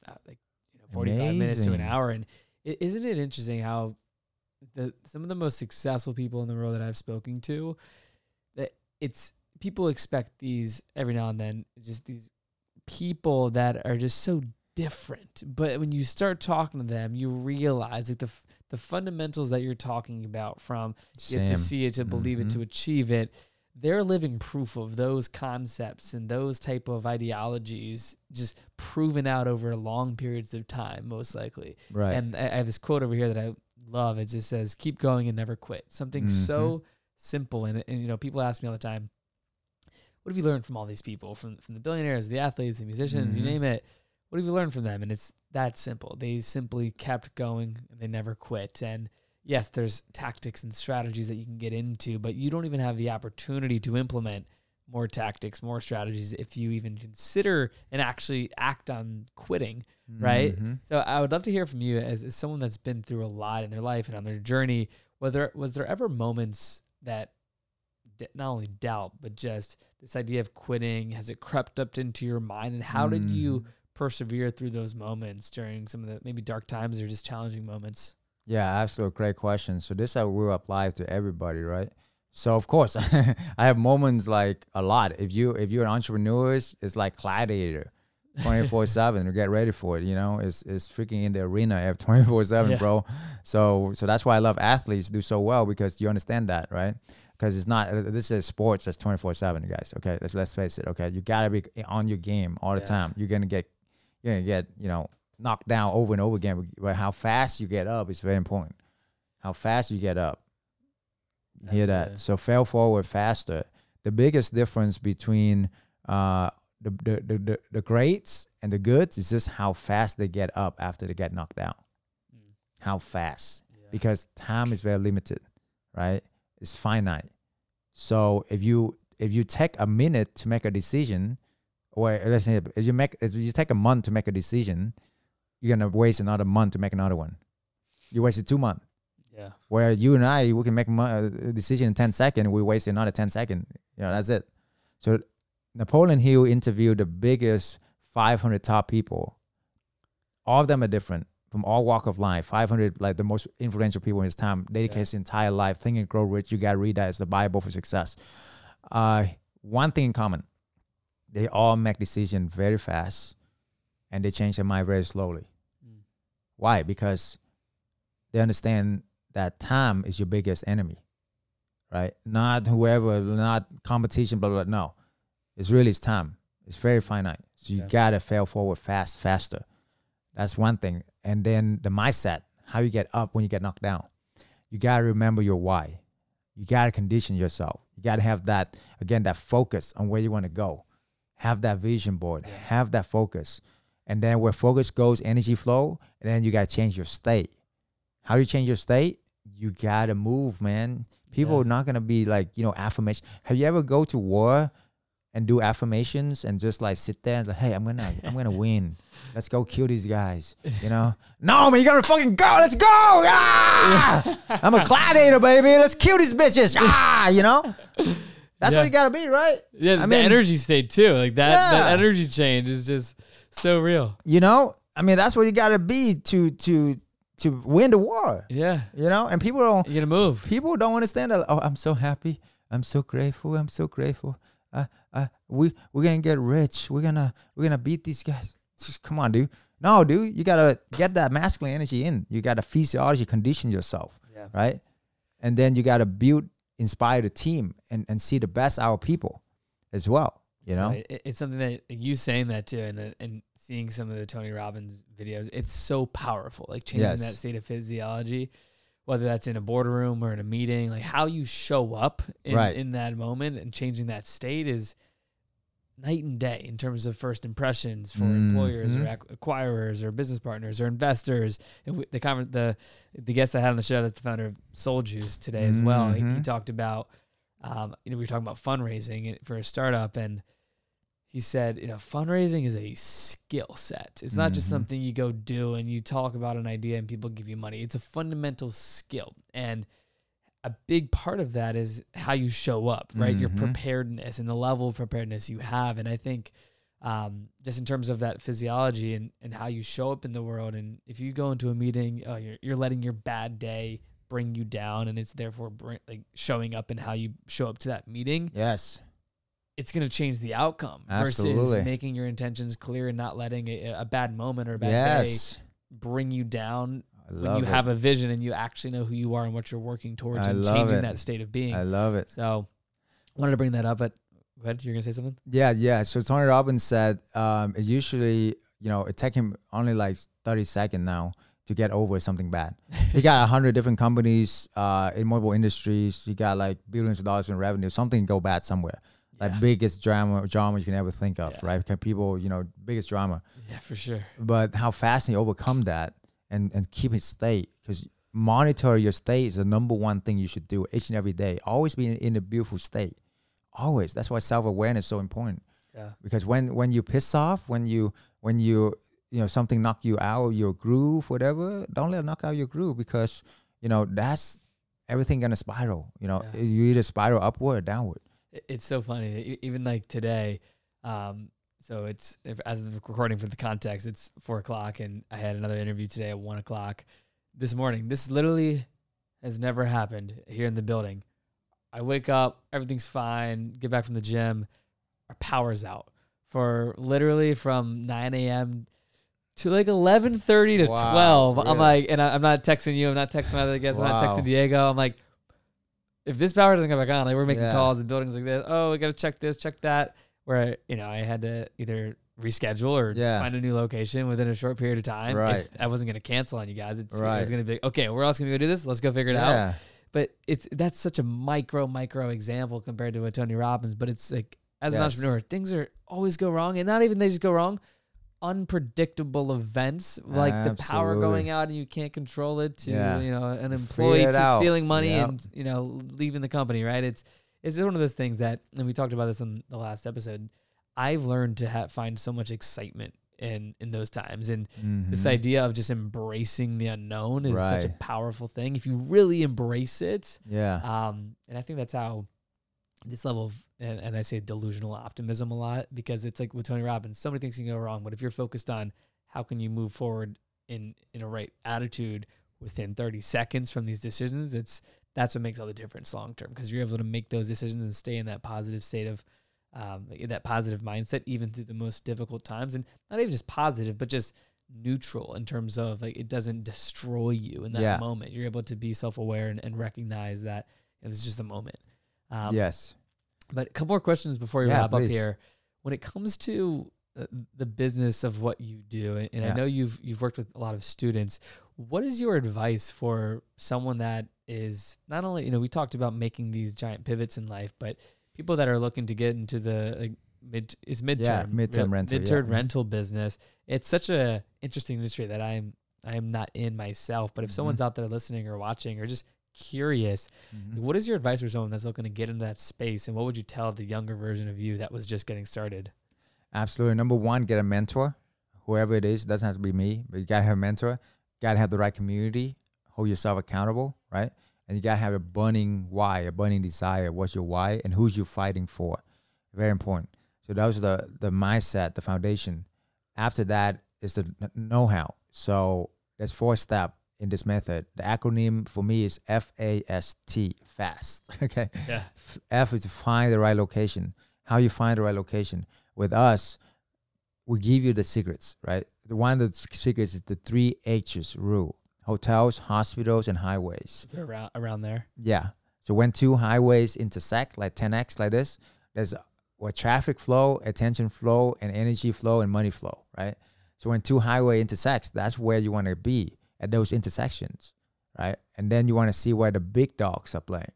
uh, like you know, forty five minutes to an hour. And is isn't it interesting how the some of the most successful people in the world that I've spoken to that it's people expect these every now and then just these people that are just so different. But when you start talking to them you realize like the f- the fundamentals that you're talking about from you have to see it to believe it to Mhm. achieve it they're living proof of those concepts and those type of ideologies just proven out over long periods of time most likely. Right. and I, I have this quote over here that i love. It just says keep going and never quit. Something so simple and, and you know people ask me all the time what have you learned from all these people from from the billionaires the athletes the musicians you Mhm. name it what have you learned from them and it's that simple they simply kept going and they never quit and yes there's tactics and strategies that you can get into but you don't even have the opportunity to implement more tactics more strategies if you even consider and actually act on quitting right? Mhm. so i would love to hear from you as, as someone that's been through a lot in their life and on their journey whether was there ever moments that not only doubt but just this idea of quitting has it crept up into your mind and how did you Mhm. persevere through those moments during some of the maybe dark times or just challenging moments Yeah, absolutely great question. So this I will apply to everybody, right? So of course, I have moments like a lot. If you if you're an entrepreneur, it's like gladiator, twenty four seven. Get ready for it. You know, it's it's freaking in the arena twenty four seven, bro. So so that's why I love athletes do so well because you understand that, right? Because it's not uh, this is sports that's twenty four seven, you guys. Okay, let's let's face it. Okay, you gotta be on your game all the Yeah. time. You're gonna get you're gonna get you know knocked down over and over again. But how fast you get up is very important. How fast you get up. You hear that? So fail forward faster. The biggest difference between uh, the, the, the, the, the greats and the goods is just how fast they get up after they get knocked down. Mm. How fast. Yeah. Because time is very limited, right? It's finite. So if you if you take a minute to make a decision, or let's say if you make if you take a month to make a decision, you're gonna waste another month to make another one. You wasted two months. yeah Where you and I, we can make uh, a decision in 10 seconds, we waste another 10 seconds. You know, that's it. So Napoleon Hill interviewed the biggest 500 top people. All of them are different from all walk of life. 500, like the most influential people in his time, dedicated his entire life. Think and Grow Rich. You got to read that. It's the Bible for success. Uh, one thing in common, they all make decisions very fast and they change their mind very slowly. Mm. Why? Because they understand that time is your biggest enemy, right? Not whoever, not competition, blah, blah, blah. No, it's really it's time. It's very finite. So you Yeah. gotta fail forward fast, faster. That's one thing. And then the mindset, how you get up when you get knocked down. You gotta remember your why. You gotta condition yourself. You gotta have that again, that focus on where you want to go. Have that vision board. Yeah. Have that focus. And then where focus goes, energy flow, and then you gotta change your state. How do you change your state? You gotta move, man. People Yeah. are not gonna be like, you know, affirmation. Have you ever go to war and do affirmations and just like sit there and like, hey, I'm gonna I'm gonna win. Let's go kill these guys. You know? No, man, you gotta fucking go. Let's go. Ah! I'm a gladiator, baby. Let's kill these bitches. Ah, you know? That's Yeah. what you gotta be, right? yeah I the mean- energy state too like that that energy change is just so real You know? I mean, that's what you gotta be to to to win the war. yeah You know? And people don't you gotta move people don't understand that. Oh, I'm so happy. I'm so grateful. I'm so grateful. Uh, uh, we we're gonna get rich. We're gonna we're gonna beat these guys. Just, come on, dude. No, dude. You gotta get that masculine energy in. You gotta physiology condition yourself, yeah right? And then you gotta build, inspire the team, and and see the best out of people, as well. You know. It- It's something that you saying that too, and uh, and seeing some of the Tony Robbins videos, it's so powerful. Like changing Yes. that state of physiology, whether that's in a boardroom or in a meeting, like how you show up in, Right. in that moment and changing that state is night and day in terms of first impressions for employers or Mhm. ac- acquirers or business partners or investors. We, the conver- the the guest I had on the show, that's the founder of Soul Juice today as well. He, he Mhm. talked about, um, you know, we were talking about fundraising for a startup, and he said, you know, fundraising is a skill set. It's not just Mhm. something you go do and you talk about an idea and people give you money. It's a fundamental skill. And a big part of that is how you show up, right? Your Mhm. preparedness and the level of preparedness you have. And I think um, just in terms of that physiology and, and how you show up in the world. And if you go into a meeting, uh, you're, you're letting your bad day bring you down and it's therefore bring, like showing up in how you show up to that meeting Yes. it's going to change the outcome versus making your intentions clear and not letting a, a bad moment or a bad Yes. day bring you down when you it. have a vision and you actually know who you are and what you're working towards I and changing it. that state of being. I love it. so wanted to bring that up, but go ahead. You're gonna say something. Yeah, yeah. So Tony Robbins said um, it usually, you know, it take him only like 30 seconds now to get over something bad. he got a hundred different companies uh, in mobile industries. He got like billions of dollars in revenue. Something go bad somewhere. Like Yeah. biggest drama drama you can ever think of, Yeah. right? Because people, you know, biggest drama. Yeah, for sure. But how fast he overcome that and and keep his state because monitor your state is the number one thing you should do each and every day. Always be in, in a beautiful state. Always. That's why self awareness is so important Yeah. because when when you piss off when you when you you know something knock you out of your groove whatever don't let it knock out your groove because you know that's everything gonna spiral you know Yeah. you either spiral upward or downward It's so funny. Even like today, um, so it's if, as of recording for the context, it's four o'clock, and I had another interview today at one o'clock this morning. This literally has never happened here in the building. I wake up, everything's fine. Get back from the gym, our power's out for literally from nine a.m. to like eleven thirty to Wow, twelve. I'm like, and I, I'm not texting you. I'm not texting my other guests. I'm not texting Diego. I'm like, if this power doesn't come back on, like we're making Yeah. calls, the buildings like this. Oh, we got to check this, check that. Where I, you know I had to either reschedule or Yeah. find a new location within a short period of time. Right. If I wasn't going to cancel on you guys. It's, It Right. going to be okay. We're else going to go do this? Let's go figure it out. But it's that's such a micro micro example compared to a Tony Robbins. But it's like as an entrepreneur, things are always go wrong, and not even they just go wrong. Unpredictable events like the power going out and you can't control it to Yeah. you know an employee to out. stealing money Yep. and you know leaving the company right it's it's just one of those things that and we talked about this in the last episode i've learned to ha- find so much excitement in in those times and this Mhm. idea of just embracing the unknown is such a powerful thing if you really embrace it yeah um, and I think that's how this level of, and, and I say delusional optimism a lot because it's like with Tony Robbins, so many things can go wrong. But if you're focused on how can you move forward in in a right attitude within 30 seconds from these decisions, it's that's what makes all the difference long term because you're able to make those decisions and stay in that positive state of um, that positive mindset even through the most difficult times, and not even just positive, but just neutral in terms of like it doesn't destroy you in that Yeah. moment. You're able to be self aware and, and recognize that you know, is just a moment. Um, yes But a couple more questions before we Yeah, wrap up here. When it comes to uh, the business of what you do, and, and I know you've you've worked with a lot of students, what is your advice for someone that is not only you know we talked about making these giant pivots in life, but people that are looking to get into the like, mid is midterm yeah, midterm rental, midterm Mhm. rental business. It's such a interesting industry that I'm I am not in myself. But if Mhm. someone's out there listening or watching or just curious, Mhm. what is your advice for someone that's looking to get into that space? And what would you tell the younger version of you that was just getting started? Absolutely. Number one, get a mentor, whoever it is. Doesn't have to be me, but you gotta have a mentor. Gotta have the right community. Hold yourself accountable, right? And you gotta have a burning why, a burning desire. What's your why, and who's you fighting for? Very important. So those are the the mindset, the foundation. After that is the know-how. So there's four step in this method. The acronym for me is F A S T, fast. Okay. Yeah. F- F is to find the right location. How you find the right location. With us, we give you the secrets, right? The one of the secrets is the three H's rule: hotels, hospitals, and highways. They're around, around there. Yeah. So when two highways intersect, like 10x, like this, there's what traffic flow, attention flow, and energy flow and money flow, right? So when two highway intersects, that's where you want to be at those intersections, right? And then you want to see where the big dogs are playing.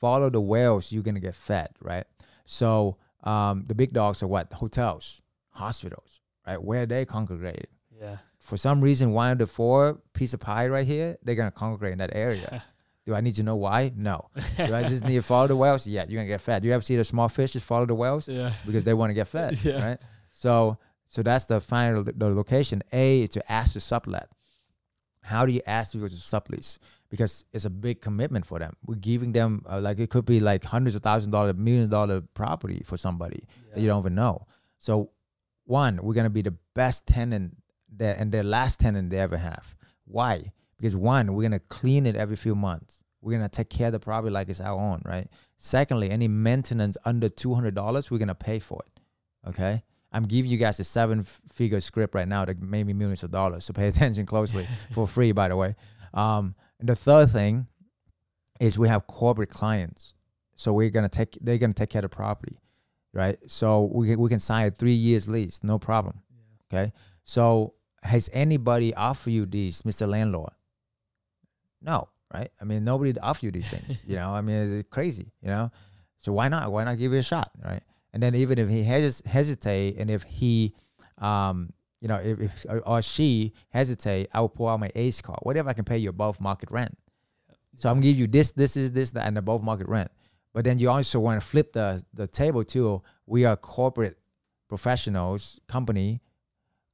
Follow the whales, you're gonna get fed, right? So um, the big dogs are what? Hotels, hospitals, right? Where they congregate. Yeah. For some reason, one of the four piece of pie right here, they're gonna congregate in that area. Do I need to know why? No. Do I just need to follow the whales? Yeah, you're gonna get fed. Do you ever see the small fish just follow the whales yeah. because they want to get fed, Yeah. right? So, so that's the final the location. A is to ask to sublet. How do you ask people to sublease? Because it's a big commitment for them. We're giving them uh, like it could be like hundreds of thousand dollar, million dollar property for somebody that you don't even know. So, one, we're gonna be the best tenant that and the last tenant they ever have. Why? Because one, we're gonna clean it every few months. We're gonna take care of the property like it's our own, right? Secondly, any maintenance under two hundred dollars, we're gonna pay for it. Okay. I'm giving you guys a seven-figure script right now that made me millions of dollars. So pay attention closely for free, by the way. Um, and the third thing is we have corporate clients. So we're gonna take they're gonna take care of the property, right? So we can, we can sign a three years lease, no problem. Okay. So has anybody offered you these, Mr. Landlord? No, right? I mean, nobody offered you these things. you know, I mean, it's crazy. You know, so why not? Why not give it a shot, right? And then even if he hes- hesitate, and if he, um, you know, if, if or she hesitate, I will pull out my ACE card. Whatever I can pay you above market rent. So I'm gonna give you this, this is this, that, and above market rent. But then you also want to flip the the table too. We are corporate professionals, company.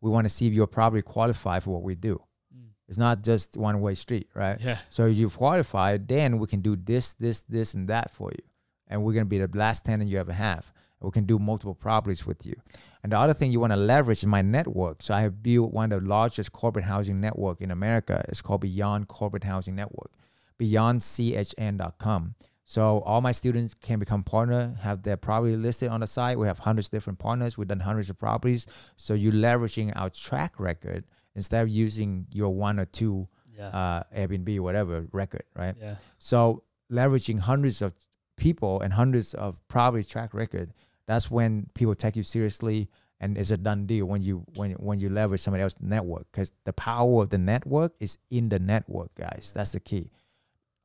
We want to see if you're probably qualified for what we do. Mm. It's not just one way street, right? Yeah. So if you've qualified, then we can do this, this, this, and that for you. And we're gonna be the last tenant you ever have. We can do multiple properties with you. And the other thing you want to leverage is my network. So I have built one of the largest corporate housing network in America. It's called Beyond Corporate Housing Network, beyondchn.com. So all my students can become partner, have their property listed on the site. We have hundreds of different partners. We've done hundreds of properties. So you're leveraging our track record instead of using your one or two Yeah. uh, Airbnb, whatever record, right? yeah. So leveraging hundreds of people and hundreds of properties track record, that's when people take you seriously and it's a done deal when you when when you leverage somebody else's network because the power of the network is in the network, guys. That's the key.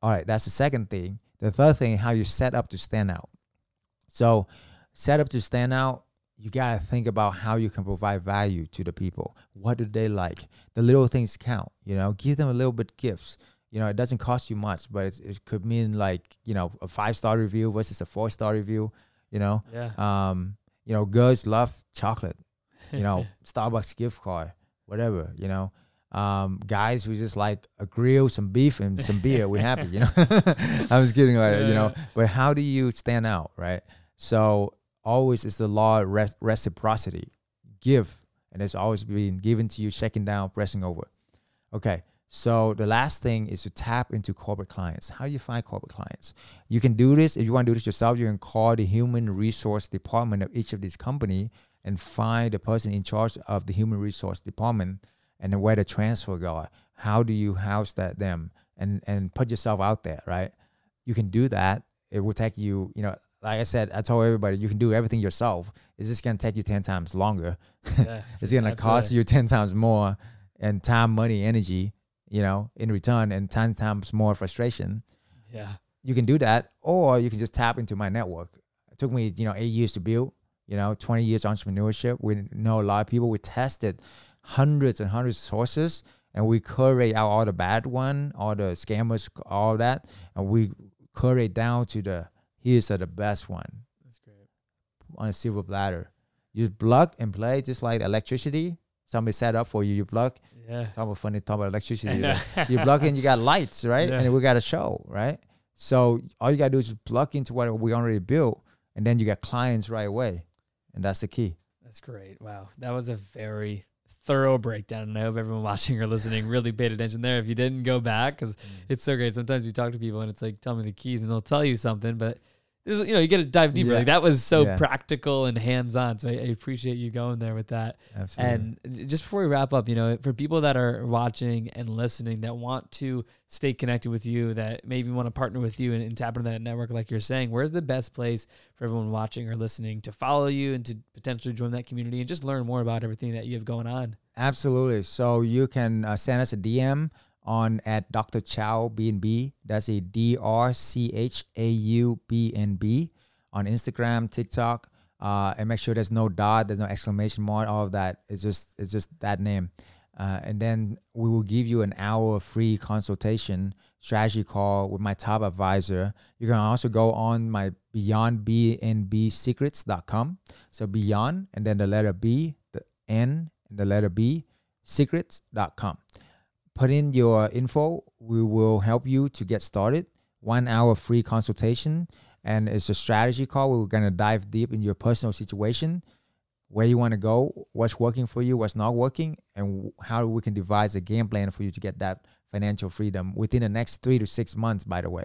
All right, that's the second thing. The third thing, how you set up to stand out. So set up to stand out, you gotta think about how you can provide value to the people. What do they like? The little things count. You know, give them a little bit gifts you know, it doesn't cost you much, but it's, it could mean like, you know, a five star review versus a four star review, you know. Yeah. Um, you know, girls love chocolate, you know, Starbucks gift card, whatever, you know. Um, guys, we just like a grill, some beef, and some beer. We're happy, you know. I was kidding, like, you know. But how do you stand out, right? So always is the law of res- reciprocity. Give, and it's always being given to you, checking down, pressing over. Okay. So the last thing is to tap into corporate clients. How do you find corporate clients? You can do this if you want to do this yourself. You can call the human resource department of each of these company and find the person in charge of the human resource department and then where the transfer go. How do you house that them and and put yourself out there, right? You can do that. It will take you, you know, like I said, I told everybody you can do everything yourself. It's just gonna take you ten times longer. Yeah. it's gonna cost you ten times more and time, money, energy, you know, in return and ten times more frustration. Yeah. You can do that, or you can just tap into my network. It took me, you know, eight years to build. You know, twenty years entrepreneurship. We know a lot of people. We tested hundreds and hundreds of sources, and we curate out all the bad one, all the scammers, all that, and we curate down to the here's the best one That's great. on a silver platter. You plug and play just like electricity. Somebody set up for you. You plug. Yeah. Talk about funny. Talk about electricity. you plug in. You got lights, right? Yeah. And we got a show, right? So all you gotta do is just plug into what we already built, and then you got clients right away, and that's the key. That's great. Wow. That was a very thorough breakdown. And I hope everyone watching or listening really paid attention there. If you didn't go back, because mm. it's so great. Sometimes you talk to people and it's like, tell me the keys, and they'll tell you something, but there's, you know, you got to dive deeper. Yeah. Like that was so Yeah. practical and hands on. So I, I appreciate you going there with that. Absolutely. And just before we wrap up, you know, for people that are watching and listening that want to stay connected with you, that maybe want to partner with you and, and tap into that network, like you're saying, where's the best place for everyone watching or listening to follow you and to potentially join that community and just learn more about everything that you have going on? Absolutely. So you can uh, send us a DM on at Dr. Chau B&B. That's a D R C H A U B N B on Instagram, TikTok, uh, and make sure there's no dot, there's no exclamation mark, all of that. It's just it's just that name. Uh, and then we will give you an hour free consultation strategy call with my top advisor. You can also go on my beyond beyondbnbsecrets.com. So beyond and then the letter B, the N and the letter B, secrets.com. Put in your info. We will help you to get started. One hour free consultation. And it's a strategy call. We're to dive deep in your personal situation, where you want to go, what's working for you, what's not working, and how we can devise a game plan for you to get that financial freedom within the next three to six months, by the way.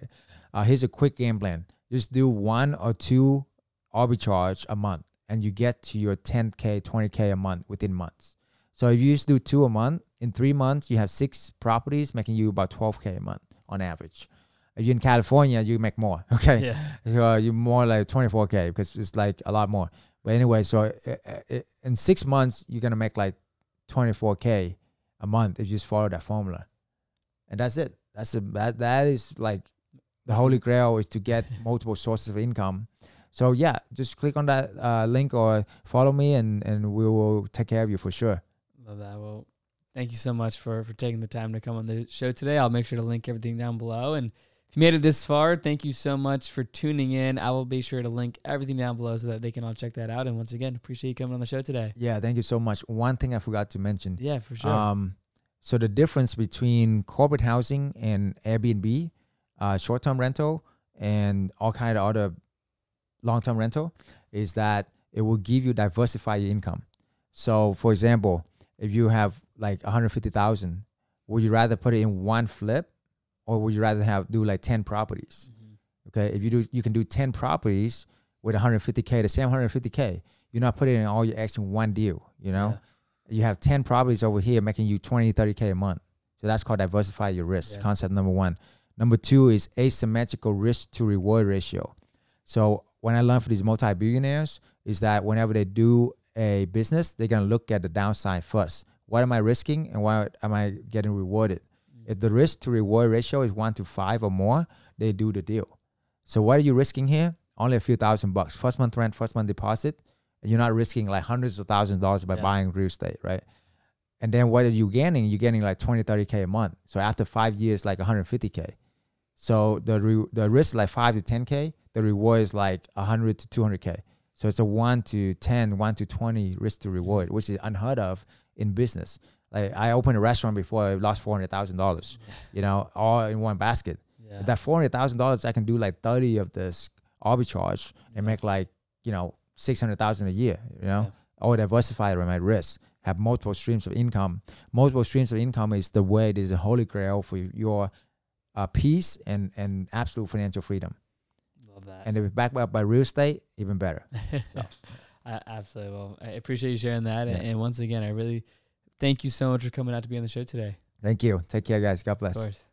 Uh, here's a quick game plan just do one or two arbitrage a month, and you get to your 10K, 20K a month within months. So if you just do two a month, in three months, you have six properties making you about 12K a month on average. If you're in California, you make more. Okay, Yeah. so uh, you're more like 24k because it's like a lot more. But anyway, so uh, uh, in six months you're gonna make like 24k a month if you just follow that formula, and that's it. That's a that that is like the holy grail is to get multiple sources of income. So yeah, just click on that uh, link or follow me, and and we will take care of you for sure. Love that. Well, thank you so much for for taking the time to come on the show today. I'll make sure to link everything down below. And if you made it this far, thank you so much for tuning in. I will be sure to link everything down below so that they can all check that out. And once again, appreciate you coming on the show today. Yeah, thank you so much. One thing I forgot to mention. Yeah, for sure. Um, so the difference between corporate housing and Airbnb, uh, short-term rental, and all kind of other long-term rental is that it will give you diversify your income. So, for example, if you have like 150,000, would you rather put it in one flip, or would you rather have do like 10 properties? Mhm. Okay, if you do, you can do 10 properties with 150k, the same 150k. You're not putting in all your eggs in one deal. You know, you have 10 properties over here making you 20 30k a month so that's called diversify your risk Yeah. concept number one number two is asymmetrical risk to reward ratio so when i learned for these multi-billionaires is that whenever they do a business they're going to look at the downside first what am i risking and what am i getting rewarded mm. if the risk to reward ratio is one to five or more they do the deal so what are you risking here only a few thousand bucks first month rent first month deposit and you're not risking like hundreds of thousands of dollars by Yeah. buying real estate, right? And then what are you gaining? You're getting like 20, 30K a month. So after five years, like 150K. So the re- the risk is like five to 10K. The reward is like 100 to 200K. So it's a one to 10, one to 20 risk to reward, which is unheard of in business. Like I opened a restaurant before, I lost $400,000, you know, all in one basket. Yeah. That $400,000, I can do like 30 of this arbitrage and make like, you know, 600,000 a year, you know, Yeah. or diversify my risk, have multiple streams of income. Multiple streams of income is the way, it is the holy grail for your uh, peace and, and absolute financial freedom. Love that. And if it's backed up by real estate, even better. so. I, absolutely. Well, I appreciate you sharing that. Yeah. And, and once again, I really thank you so much for coming out to be on the show today. Thank you. Take care, guys. God bless. Of course.